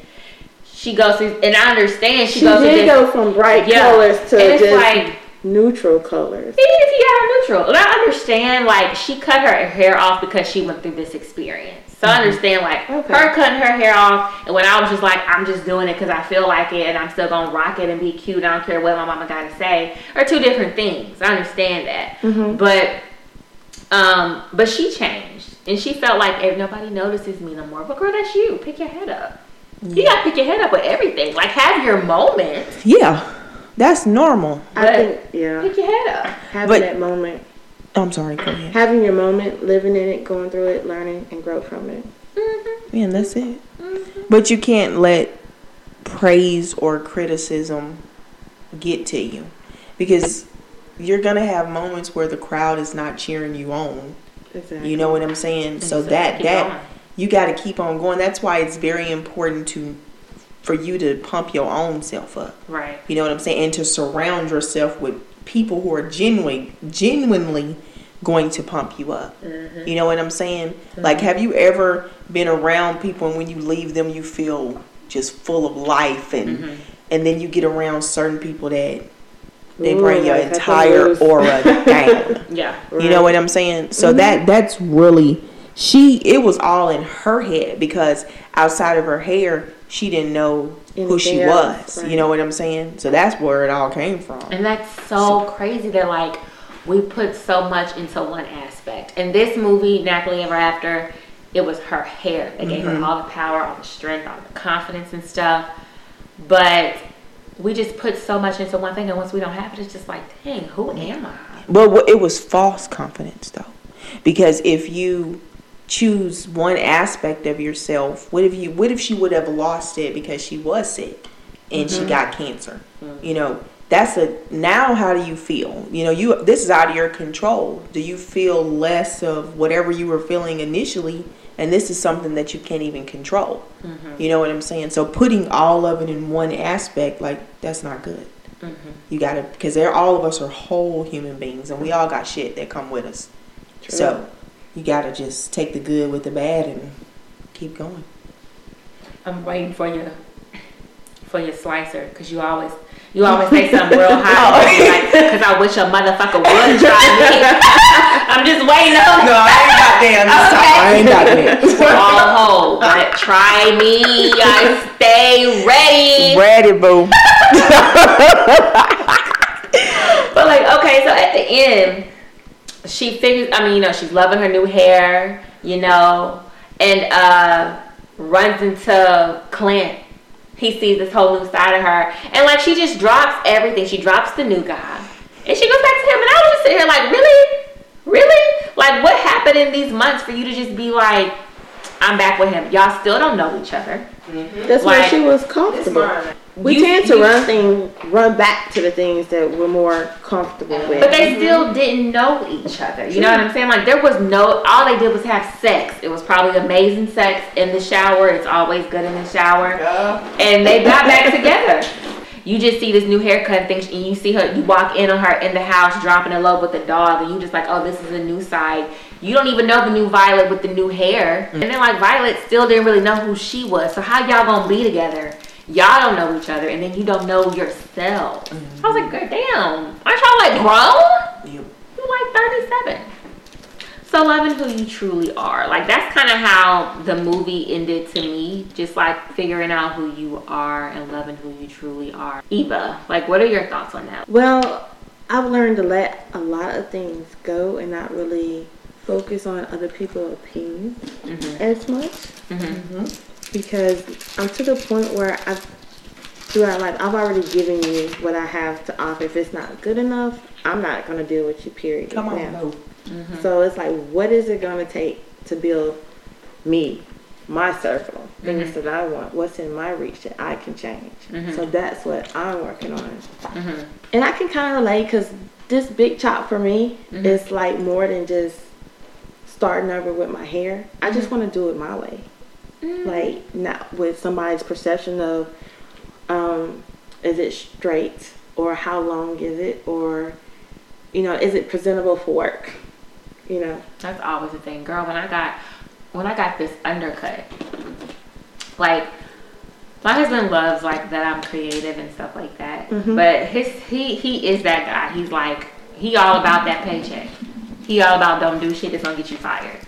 She goes through, and I understand she, She goes did go from bright Yeah. colors to just like- neutral colors. Even if you are neutral, and I understand, like she cut her hair off because she went through this experience. So I understand, like Okay. her cutting her hair off, and when I was just like, I'm just doing it because I feel like it, and I'm still gonna rock it and be cute. I don't care what my mama gotta say, are two different things. I understand that, Mhm. but um, but she changed, and she felt like if nobody notices me no more. But girl, that's you. Pick your head up. You gotta pick your head up with everything. Like have your moment. Yeah, that's normal. I But- think, yeah, Pick your head up. having But- that moment, I'm sorry. Go ahead. having your moment, living in it, going through it, learning, and grow from it. Mm-hmm. Yeah, and that's it. But you can't let praise or criticism get to you because you're gonna have moments where the crowd is not cheering you on. Exactly. You know what I'm saying? So So that keep that going. you got to keep on going. That's why it's very important to for you to pump your own self up. Right. You know what I'm saying? And to surround yourself with people who are genuinely genuinely going to pump you up. Mm-hmm. You know what I'm saying? Like have you ever been around people and when you leave them you feel just full of life and Mm-hmm. and then you get around certain people that they Ooh, bring your like entire aura down. Yeah. You know what I'm saying? So Mm-hmm. that that's really she it was all in her head because outside of her hair, she didn't know who she was. right. You know what I'm saying? So that's where it all came from. And that's so crazy that like we put so much into one aspect. And this movie, Nappily Ever After, it was her hair that gave Mm-hmm. her all the power, all the strength, all the confidence and stuff. But we just put so much into one thing, and once we don't have it, it's just like, dang, who am I? But it was false confidence though. Because if you choose one aspect of yourself, what if you what if she would have lost it because she was sick and Mm-hmm. she got cancer? You know, that's a now how do you feel? You know, you this is out of your control. Do you feel less of whatever you were feeling initially and this is something that you can't even control. Mm-hmm. You know what I'm saying? So putting all of it in one aspect like that's not good. Mm-hmm. You got to because they're all of us are whole human beings and we all got shit that come with us. True. So you got to just take the good with the bad and keep going. I'm waiting for your for your slicer because you always you always say something real high like because I wish a motherfucker would try me. I'm just waiting on No, I ain't got damn this time. I ain't got that. all hoe, but try me. I stay ready. Ready, boo. But like, okay, so at the end, she figures. I mean, you know, she's loving her new hair, you know, and uh runs into Clint. He sees this whole new side of her, and like she just drops everything. She drops the new guy, and she goes back to him. And I was just sitting here like, really, really, like what happened in these months for you to just be like, I'm back with him. Y'all still don't know each other. That's why she was comfortable. We You- tend to you- run things, run back to the things that we're more comfortable with. But they still didn't know each other. You know what I'm saying? Like there was no all they did was have sex. It was probably amazing sex in the shower. It's always good in the shower. And they got back together. You just see this new haircut thing and you see her you walk in on her in the house dropping in love with the dog and you just like, oh this is a new side. you don't even know the new Violet with the new hair. And then like Violet still didn't really know who she was. So how y'all gonna be together? Y'all don't know each other, and then you don't know yourself. I was like, mm-hmm. God damn, aren't y'all like grown? Yep. You're like 37. So loving who you truly are. Like that's kind of how the movie ended to me. Just like figuring out who you are and loving who you truly are. Eva, like what are your thoughts on that? Well, I've learned to let a lot of things go and not really focus on other people's opinions mm-hmm. as much mm-hmm. Because I'm to the point where I've throughout life I've already given you what I have to offer. If it's not good enough, I'm not gonna deal with you. Period. Come on, Now. no. Mm-hmm. So it's like, what is it gonna take to build me, my circle, things mm-hmm. that I want, what's in my reach that I can change. Mm-hmm. So that's what I'm working on. And I can kind of relate because this big chop for me is like more than just starting over with my hair. I just want to do it my way, like not with somebody's perception of, um, is it straight or how long is it or, you know, is it presentable for work? You know, That's always a thing, girl. When I got when I got this undercut, like my husband loves like that I'm creative and stuff like that. Mm-hmm. But his he he is that guy. He's like he all about that paycheck. He all about don't do shit that's gonna get you fired.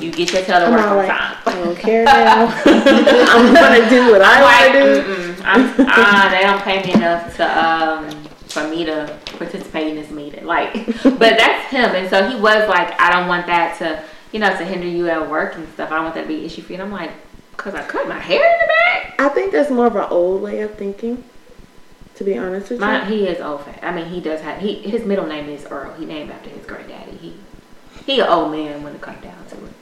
You get your I'm work on like, time. I don't care now. I'm gonna do what I like, want to do. I'm, uh, they don't pay me enough to um for me to participate in this meeting. Like, but that's him, and so he was like, I don't want that to, you know, to hinder you at work and stuff. I don't want that to be an issue for you. And I'm like, cause I cut my hair in the back. I think that's more of an old way of thinking. To be honest with My, you, he is old fat. I mean, he does have he his middle name is Earl. He named after his granddaddy. He he an old man when it comes down to it.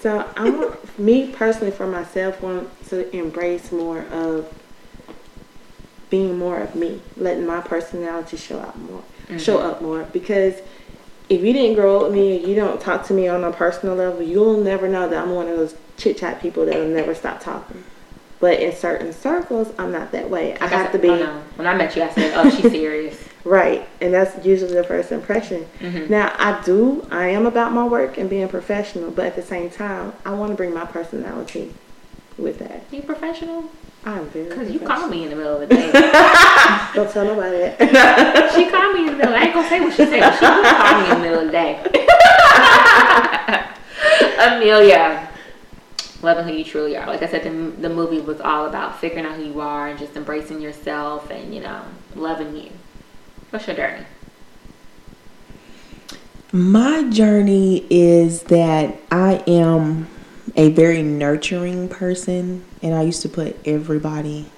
so I want me personally for myself want to embrace more of being more of me, letting my personality show out more, show mm-hmm. up more. Because if you didn't grow up with me, you don't talk to me on a personal level, you'll never know that I'm one of those chit chat people that'll never stop talking. But in certain circles, I'm not that way. I Like have said- to be oh, no. When I met you, I said, "Oh, she's serious." Right, and that's usually the first impression. Mm-hmm. Now, I do, I am about my work and being professional, but at the same time, I want to bring my personality with that. you professional? I'm very. Cause you called me in the middle of the day. Don't tell nobody that. She called me in the middle. I ain't gonna say what she said. But she did call me in the middle of the day. Amelia, loving who you truly are. Like I said, the, the movie was all about figuring out who you are and just embracing yourself and you know loving you. What's your journey? My journey is that I am a very nurturing person, and I used to put everybody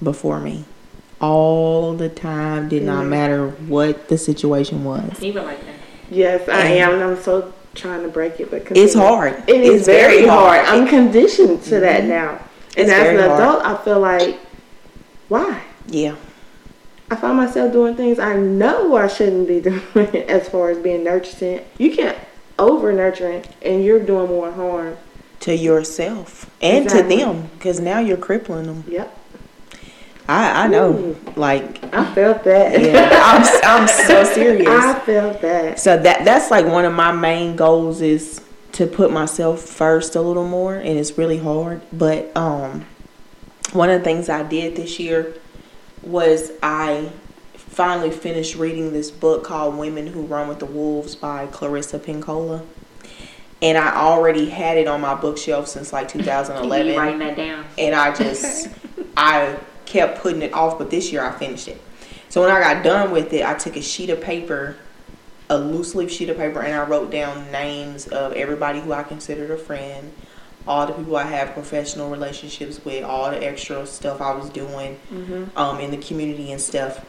before me all the time. Did not mm. matter what the situation was. Even like that. yes, I And- am, and I'm so trying to break it, but It's hard. It is It's very, very hard. hard. I'm conditioned to that mm-hmm. now, and It's as an very hard. adult, I feel like, why? Yeah. I find myself doing things I know I shouldn't be doing as far as being nurturing. You can't over nurturing and you're doing more harm. To yourself and Exactly. to them, because now you're crippling them. Yep. I, I know. Ooh. Like, I felt that. yeah, I'm, I'm so serious. I felt that. So that that's like one of my main goals is to put myself first a little more and it's really hard. But um one of the things I did this year was I finally finished reading this book called Women Who Run with the Wolves by Clarissa Pinkola. And I already had it on my bookshelf since like You 2011 writing that down. and I just I kept putting it off, but this year I finished it. So when I got done with it, I took a sheet of paper, a loose leaf sheet of paper, and I wrote down names of everybody who I considered a friend, all the people I have professional relationships with, all the extra stuff I was doing um, in the community and stuff.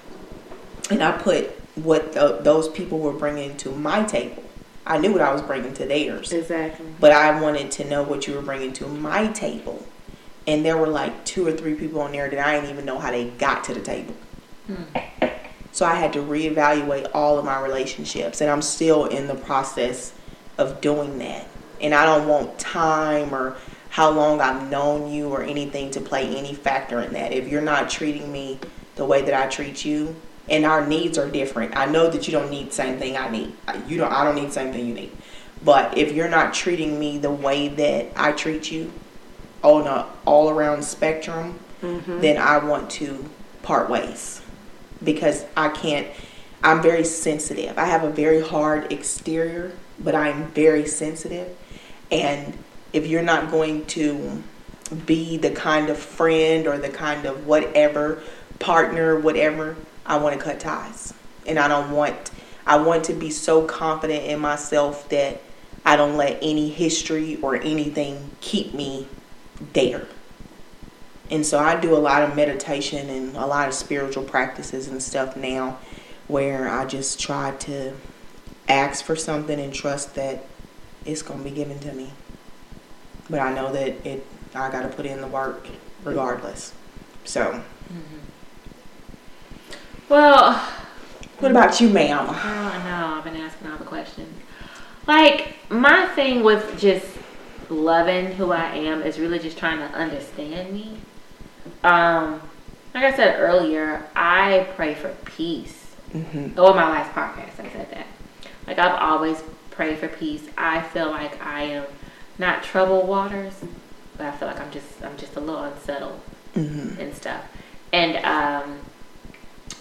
And I put what the, those people were bringing to my table. I knew what I was bringing to theirs Exactly. but I wanted to know what you were bringing to my table. And there were like two or three people on there that I didn't even know how they got to the table. So I had to reevaluate all of my relationships, and I'm still in the process of doing that. And I don't want time or how long I've known you or anything to play any factor in that. If you're not treating me the way that I treat you, and our needs are different. I know that you don't need the same thing I need. You don't. I don't need the same thing you need. But if you're not treating me the way that I treat you on a all around spectrum, mm-hmm. then I want to part ways because I can't. I'm very sensitive. I have a very hard exterior, but I'm very sensitive. And if you're not going to be the kind of friend or the kind of whatever partner, whatever, I want to cut ties. And I don't want, I want to be so confident in myself that I don't let any history or anything keep me there. And so I do a lot of meditation and a lot of spiritual practices and stuff now where I just try to ask for something and trust that it's going to be given to me. But I know that it I got to put in the work regardless. So, Well, what about you, ma'am? I know I've been asking all the questions. Like my thing with just loving who I am is really just trying to understand me. Um, like I said earlier, I pray for peace. Mm-hmm. Oh, my last podcast, I said that. Like I've always prayed for peace. I feel like I am not troubled waters, but I feel like I'm just I'm just a little unsettled Mhm. and stuff. And um,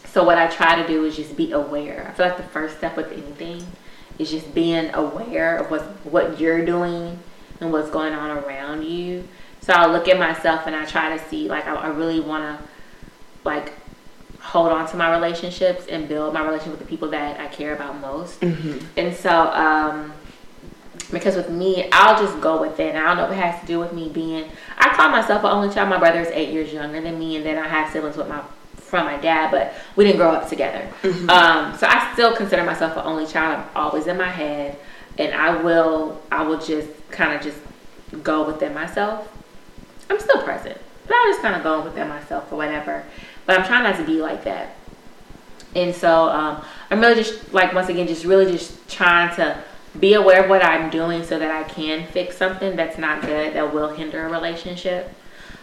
so what I try to do is just be aware. I feel like the first step with anything is just being aware of what what you're doing and what's going on around you. So I look at myself and I try to see like I, I really want to like hold on to my relationships and build my relationship with the people that I care about most. Mhm. And so, um, because with me, I'll just go with it. And I don't know if it has to do with me being. I call myself an only child. My brother is eight years younger than me, and then I have siblings with my from my dad, but we didn't grow up together. Um, so I still consider myself an only child. I'm always in my head, and I will. I will just kind of just go within myself. I'm still present, but I'll just kind of go within myself or whatever. But I'm trying not to be like that. And so um, I'm really just like once again, just really just trying to be aware of what I'm doing so that I can fix something that's not good that will hinder a relationship.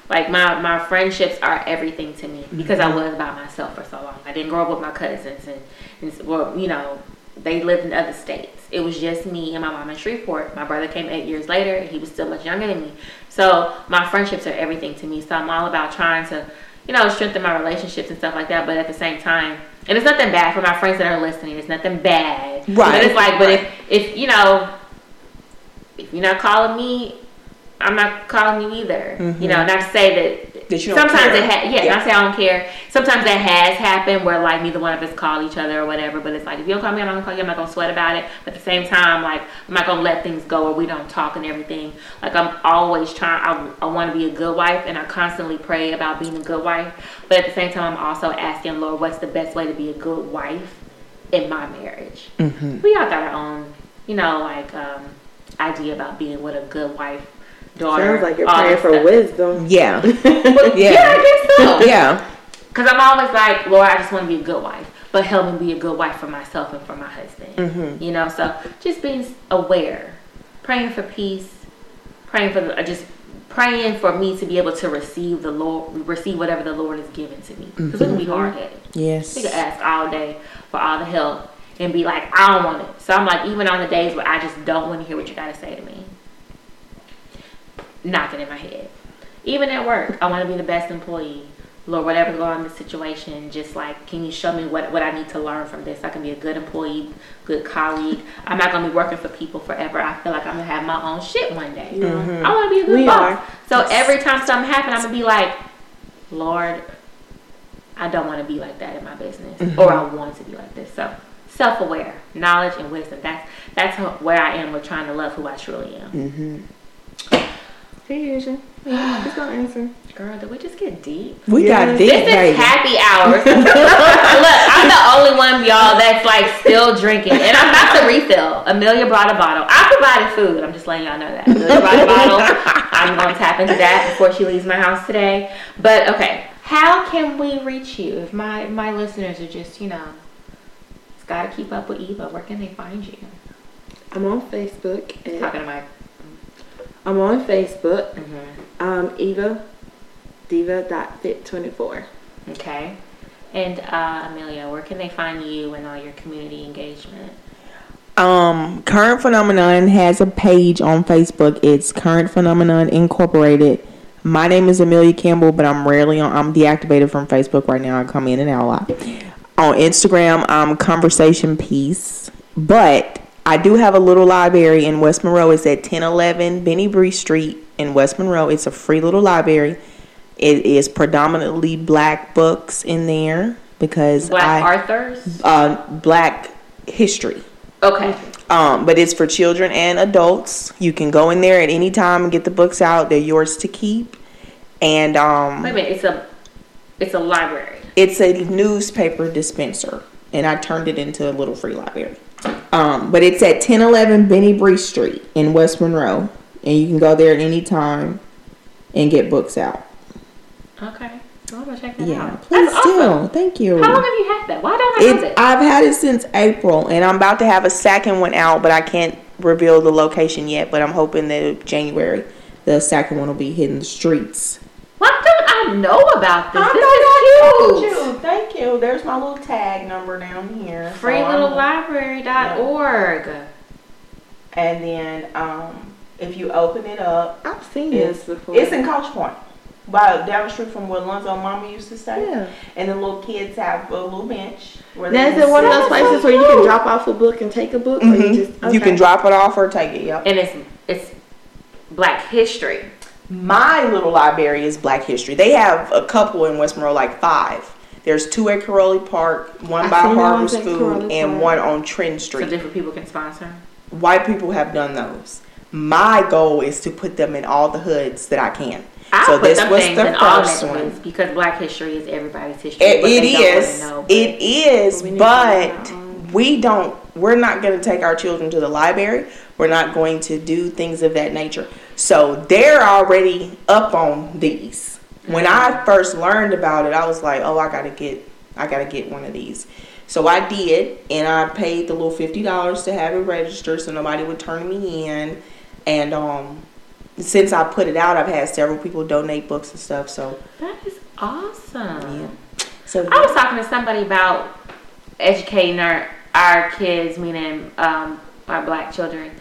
Like my my friendships are everything to me because I was by myself for so long. I didn't grow up with my cousins and, and well, you know, they lived in other states. It was just me and my mom in Shreveport. My brother came eight years later and he was still much younger than me. So my friendships are everything to me. So I'm all about trying to, you know, strengthen my relationships and stuff like that. But at the same time, and it's nothing bad for my friends that are listening. It's nothing bad. Right. But it's like, but if, if you know, if you're not calling me, I'm not calling you either. You know, not to say that. That sometimes care. it ha- yeah, Yeah. not to say I don't care. Sometimes that has happened where like neither one of us call each other or whatever. But it's like if you don't call me, I'm not gonna call you. I'm not gonna sweat about it. But at the same time, like I'm not gonna let things go where we don't talk and everything. Like I'm always trying. I, I want to be a good wife, and I constantly pray about being a good wife. But at the same time, I'm also asking Lord, what's the best way to be a good wife in my marriage? Mhm. we all got our own, you know, like um, idea about being with a good wife, daughter. Sounds like you're praying that for stuff. wisdom. Yeah. Well, Yeah. yeah. I guess so. yeah. Because I'm always like, Lord, I just want to be a good wife, but help me be a good wife for myself and for my husband. Mhm. You know, so just being aware, praying for peace, praying for the, uh, just praying for me to be able to receive the Lord, receive whatever the Lord has given to me. Because we can be hard headed. Yes. We could ask all day for all the help and be like, I don't want it. So I'm like, even on the days where I just don't want to hear what you got to say to me, knock it in my head. Even at work, I want to be the best employee. Lord, whatever going on in this situation, just like, can you show me what, what I need to learn from this? I can be a good employee, good colleague. I'm not going to be working for people forever. I feel like I'm going to have my own shit one day. I want to be a good We boss. are. So every time something happens, I'm going to be like, Lord, I don't want to be like that in my business, or I want to be like this. So self-aware, knowledge, and wisdom. That's that's where I am with trying to love who I truly am. Mm-hmm. Hey, Asia. He's gonna answer. Girl, did we just get deep? We got deep, This is happy hour. Look, I'm the only one y'all that's like still drinking, and I'm about to refill. Amelia brought a bottle. I provided food. I'm just letting y'all know that. Amelia brought a bottle. I'm gonna tap into that before she leaves my house today. But okay, how can we reach you if my my listeners are just you know, it's got to keep up with Eva? Where can they find you? I'm on Facebook. At, Talking to my. I'm on Facebook. Mhm. Um, Eva Diva.fit24. Okay. And uh, Amelia, where can they find you and all your community engagement? Um, Current Phenomenon has a page on Facebook. It's Current Phenomenon Incorporated. My name is Amelia Campbell, but I'm rarely on. I'm deactivated from Facebook right now. I come in and out a lot. On Instagram, I'm Conversation Piece, but I do have a little library in West Monroe. It's at 1011 Benny Bree Street in West Monroe. It's a free little library. It is predominantly black books in there because Black I Arthurs. uh, black history. Okay. Um, but it's for children and adults. You can go in there at any time and get the books out. They're yours to keep. And um, Wait a minute. It's a it's a library. it's a newspaper dispenser. And I turned it into a little free library. Um, but it's at 1011 Benny Bree Street in West Monroe. And you can go there at any time and get books out. Okay. I'm gonna check that Yeah, out. please That's do. awesome. Thank you. How long have you had that? Why don't I have It, it? I've had it since April, and I'm about to have a second one out, but I can't reveal the location yet. But I'm hoping that January, the second one will be hitting the streets. Why don't I know about this? I this thought I is huge. you. Thank you. There's my little tag number down here. So Freelittlibrary.org. And then, um, if you open it up, I've seen it's, this before. it's in Couch Point. By down the street from where Lonzo Mama used to stay. Yeah. And the little kids have a little bench. Where Now, is it one of those places where you can drop off a book and take a book, or you just You can drop it off or take it. Yep. And it's it's Black History. My little library is Black History. They have a couple in West Monroe, like five. There's two at Caroli Park, one I by seen the Harbor School, and Park. one on Trend Street. So different people can sponsor. White people have done those. My goal is to put them in all the hoods that I can. I so put this them was things the in all first neighborhoods one. because Black history is everybody's history. It, but it they don't wanna is. know, but- It is. We But find our own. we don't. We're not going to take our children to the library. We're not going to do things of that nature. So they're already up on these. When I first learned about it, I was like, "Oh, I gotta get. I gotta get one of these." So I did, and I paid the little fifty dollars to have it registered, so nobody would turn me in. And um, since I put it out, I've had several people donate books and stuff. So That is awesome. Yeah. so I was talking to somebody about educating our our kids, meaning um, our black children.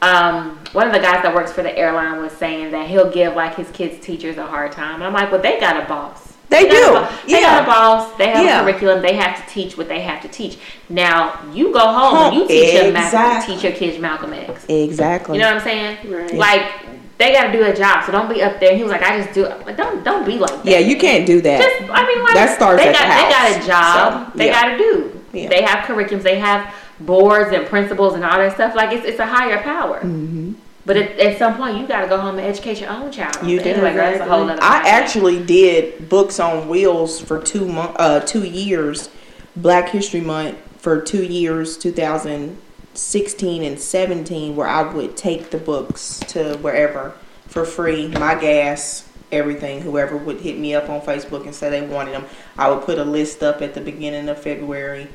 Um, one of the guys that works for the airline was saying that he'll give like his kids' teachers a hard time. And I'm like, well, they got a boss. They got do. a boss. They got a boss. They have Yeah. a curriculum. They have to teach what they have to teach. Now you go home and you Home. teach your Malcolm, Exactly. teach your kids Malcolm X. exactly. You know what I'm saying? Right. Like they got to do a job, so don't be up there. He was like, I just do it. Like, don't don't be like that. Yeah, you can't do that. Just, I mean, like That starts they at the got they got a job. So, they yeah. got to do. Yeah. They have curriculums. They have boards and principals and all that stuff. Like it's it's a higher power. hmm But at, at some point, you got to go home and educate your own child. You do. Anyway, girl, that's a whole other. I actually did books on wheels for two month, uh, two years, Black History Month for two years, 2016 and 17, where I would take the books to wherever for free, my gas, everything. Whoever would hit me up on Facebook and say they wanted them, I would put a list up at the beginning of February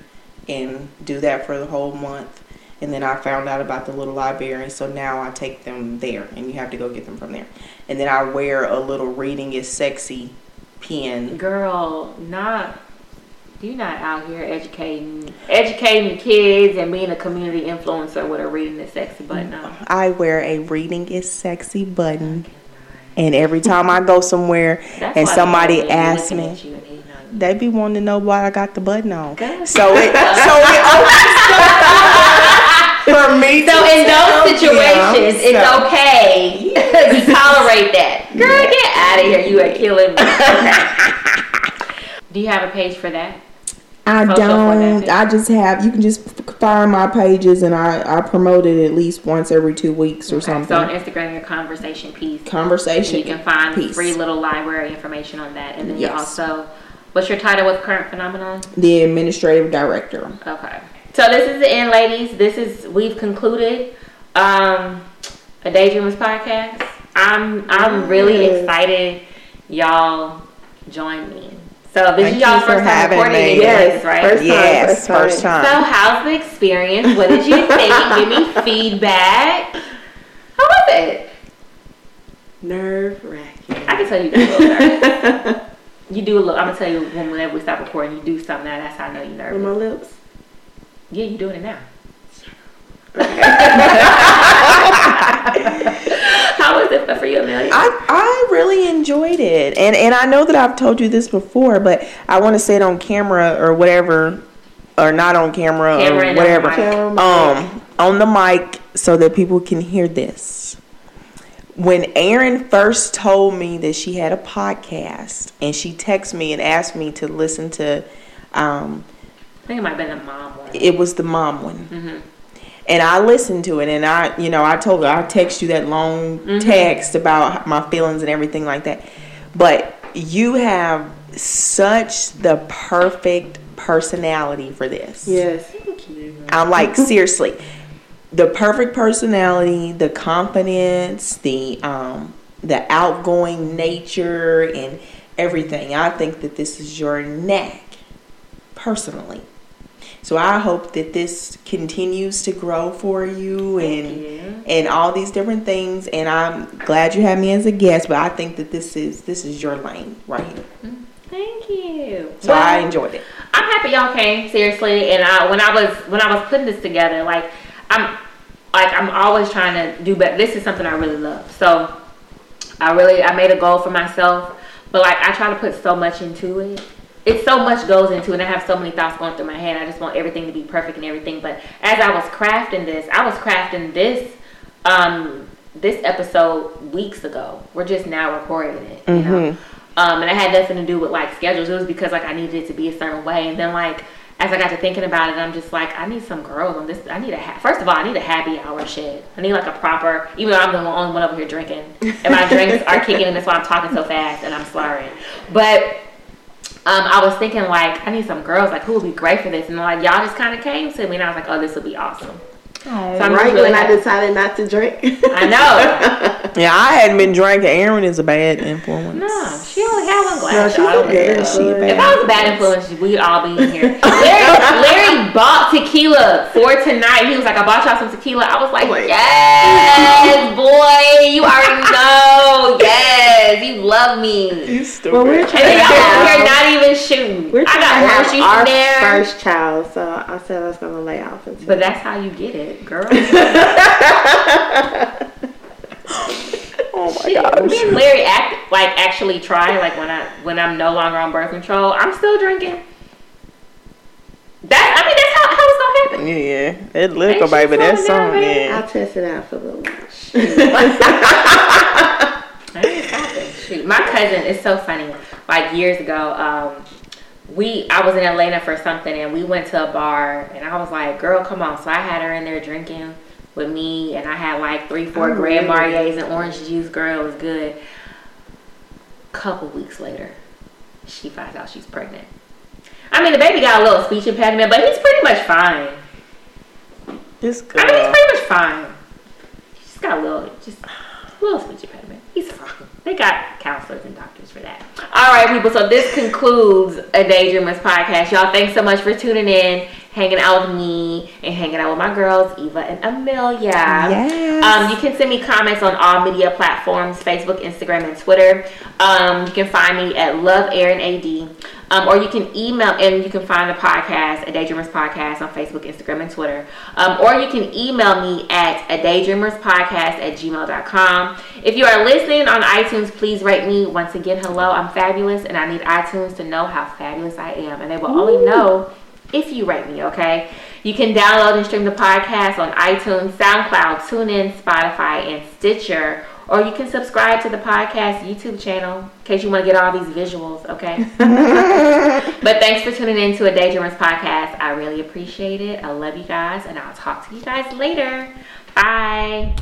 and do that for the whole month. And then I found out about the little library, so now I take them there, and you have to go get them from there. And then I wear a little "Reading is Sexy" pin. girl, not you not out here educating educating kids and being a community influencer with a reading is sexy button on. I wear a "Reading is Sexy" button, and every time I go somewhere That's and somebody asks me, at you and hating on you. they be wanting to know why I got the button on. So it, so it opens for me. So in those situations, them, it's so- okay to tolerate that. Girl, get out of here. You are killing me. Do you have a page for that? I Social for that don't. I just have. You can just find my pages, and I I promote it at least once every two weeks or Okay, something. So on Instagram, your conversation piece. Conversation. you can find piece. free little library information on that. And then you Yes. also, what's your title with Current Phenomenon? The administrative director. Okay. So this is the end, ladies. This is we've concluded um, a Daydreamers podcast. I'm I'm really excited. Y'all join me. So this Thank is y'all first time having recording me. Yes, right? first time, yes, first time. So how's the experience? What did you think? Give me feedback. How was it? Nerve wracking. I can tell you got a little nervous. You do a little. I'm gonna tell you when whenever we stop recording, you do something. Now that's how I know you're With my lips. Yeah, you're doing it now. How was it for you, Amelia? I, I really enjoyed it. And and I know that I've told you this before, but I want to say it on camera or whatever or not on camera, Camera or whatever. on. Um on the mic so that people can hear this. When Erin first told me that she had a podcast and she texted me and asked me to listen to um I think it might have been the mom one. it was the mom one. Mm-hmm. And I listened to it, and I, you know, I told her I text you that long Mm-hmm. text about my feelings and everything like that. But you have such the perfect personality for this. Yes. Thank you. I'm like seriously, the perfect personality, the confidence, the um, the outgoing nature, and everything. I think that this is your knack, personally. So I hope that this continues to grow for you and you. and all these different things. And I'm glad you had me as a guest. But I think that this is this is your lane right here. Thank you. So I enjoyed it. I'm happy y'all came seriously. And I, when I was when I was putting this together, like I'm like I'm always trying to do better. This is something I really love. So I really I made a goal for myself, but like I try to put so much into it. It's so much goes into it. And I have so many thoughts going through my head. I just want everything to be perfect and everything. But as I was crafting this, I was crafting this um this episode weeks ago. We're just now recording it. You know. Um, and it had nothing to do with like schedules. It was because like I needed it to be a certain way. And then like as I got to thinking about it, I'm just like, I need some girls on this. I need a ha- first of all, I need a happy hour shit. I need like a proper. Even though I'm the only one over here drinking, and my drinks are kicking, and that's why I'm talking so fast and I'm slurring. But um, I was thinking like I need some girls like who would be great for this, and like y'all just kind of came to me, and I was like, oh, this would be awesome. So I'm right really when I decided not to drink. I know. Yeah, I hadn't been drinking. Aaron is a bad influence. No, she only had one No, glass. she's y'all. I a care. she. If I was a bad influence, we'd all be in here. Larry, Larry bought tequila for tonight. He was like, I bought y'all some tequila. I was like, Oh yes, boy. You already know. Yes, you love me. You stupid. Well, we're And trying then to y'all over here not even shooting. we're I got to have horseshoes our there. first child, so I said I was gonna lay off until. But that's how you get it, girl. oh my Shit, gosh. me and Larry act like actually try like when I when I'm no longer on birth control, I'm still drinking. That I mean that's how, how it's gonna happen. Yeah, it look Ain't baby. she That's slowing something. Yeah. I'll test it out for a little while. I ain't. Shoot, my cousin is so funny. Like years ago, um, we I was in Atlanta for something and we went to a bar and I was like, "Girl, come on!" So I had her in there drinking with me and I had like three, four Oh, Grand? Marniers and orange juice. Girl, it was good. Couple weeks later, she finds out she's pregnant. I mean, the baby got a little speech impediment, but he's pretty much fine. This I mean, he's pretty much fine. He's just got a little, just a little speech impediment. He's fine. They got counselors and doctors for that. All right, people. So this concludes a Daydreamers podcast. Y'all, thanks so much for tuning in, hanging out with me, and hanging out with my girls, Eva and Amelia. Yes. Um, you can send me comments on all media platforms: Facebook, Instagram, and Twitter. Um, you can find me at Love Aaron AD. Um, or you can email and you can find the podcast, A Daydreamers Podcast, on Facebook, Instagram, and Twitter. Um, or you can email me at a daydreamers podcast at gmail.com. If you are listening on iTunes, please rate me. Once again, hello, I'm fabulous, and I need iTunes to know how fabulous I am. And they will only know if you rate me, okay? You can download and stream the podcast on iTunes, SoundCloud, TuneIn, Spotify, and Stitcher. Or you can subscribe to the podcast YouTube channel in case you want to get all these visuals, okay? but thanks for tuning in to a Daydreamers podcast. I really appreciate it. I love you guys, and I'll talk to you guys later. Bye.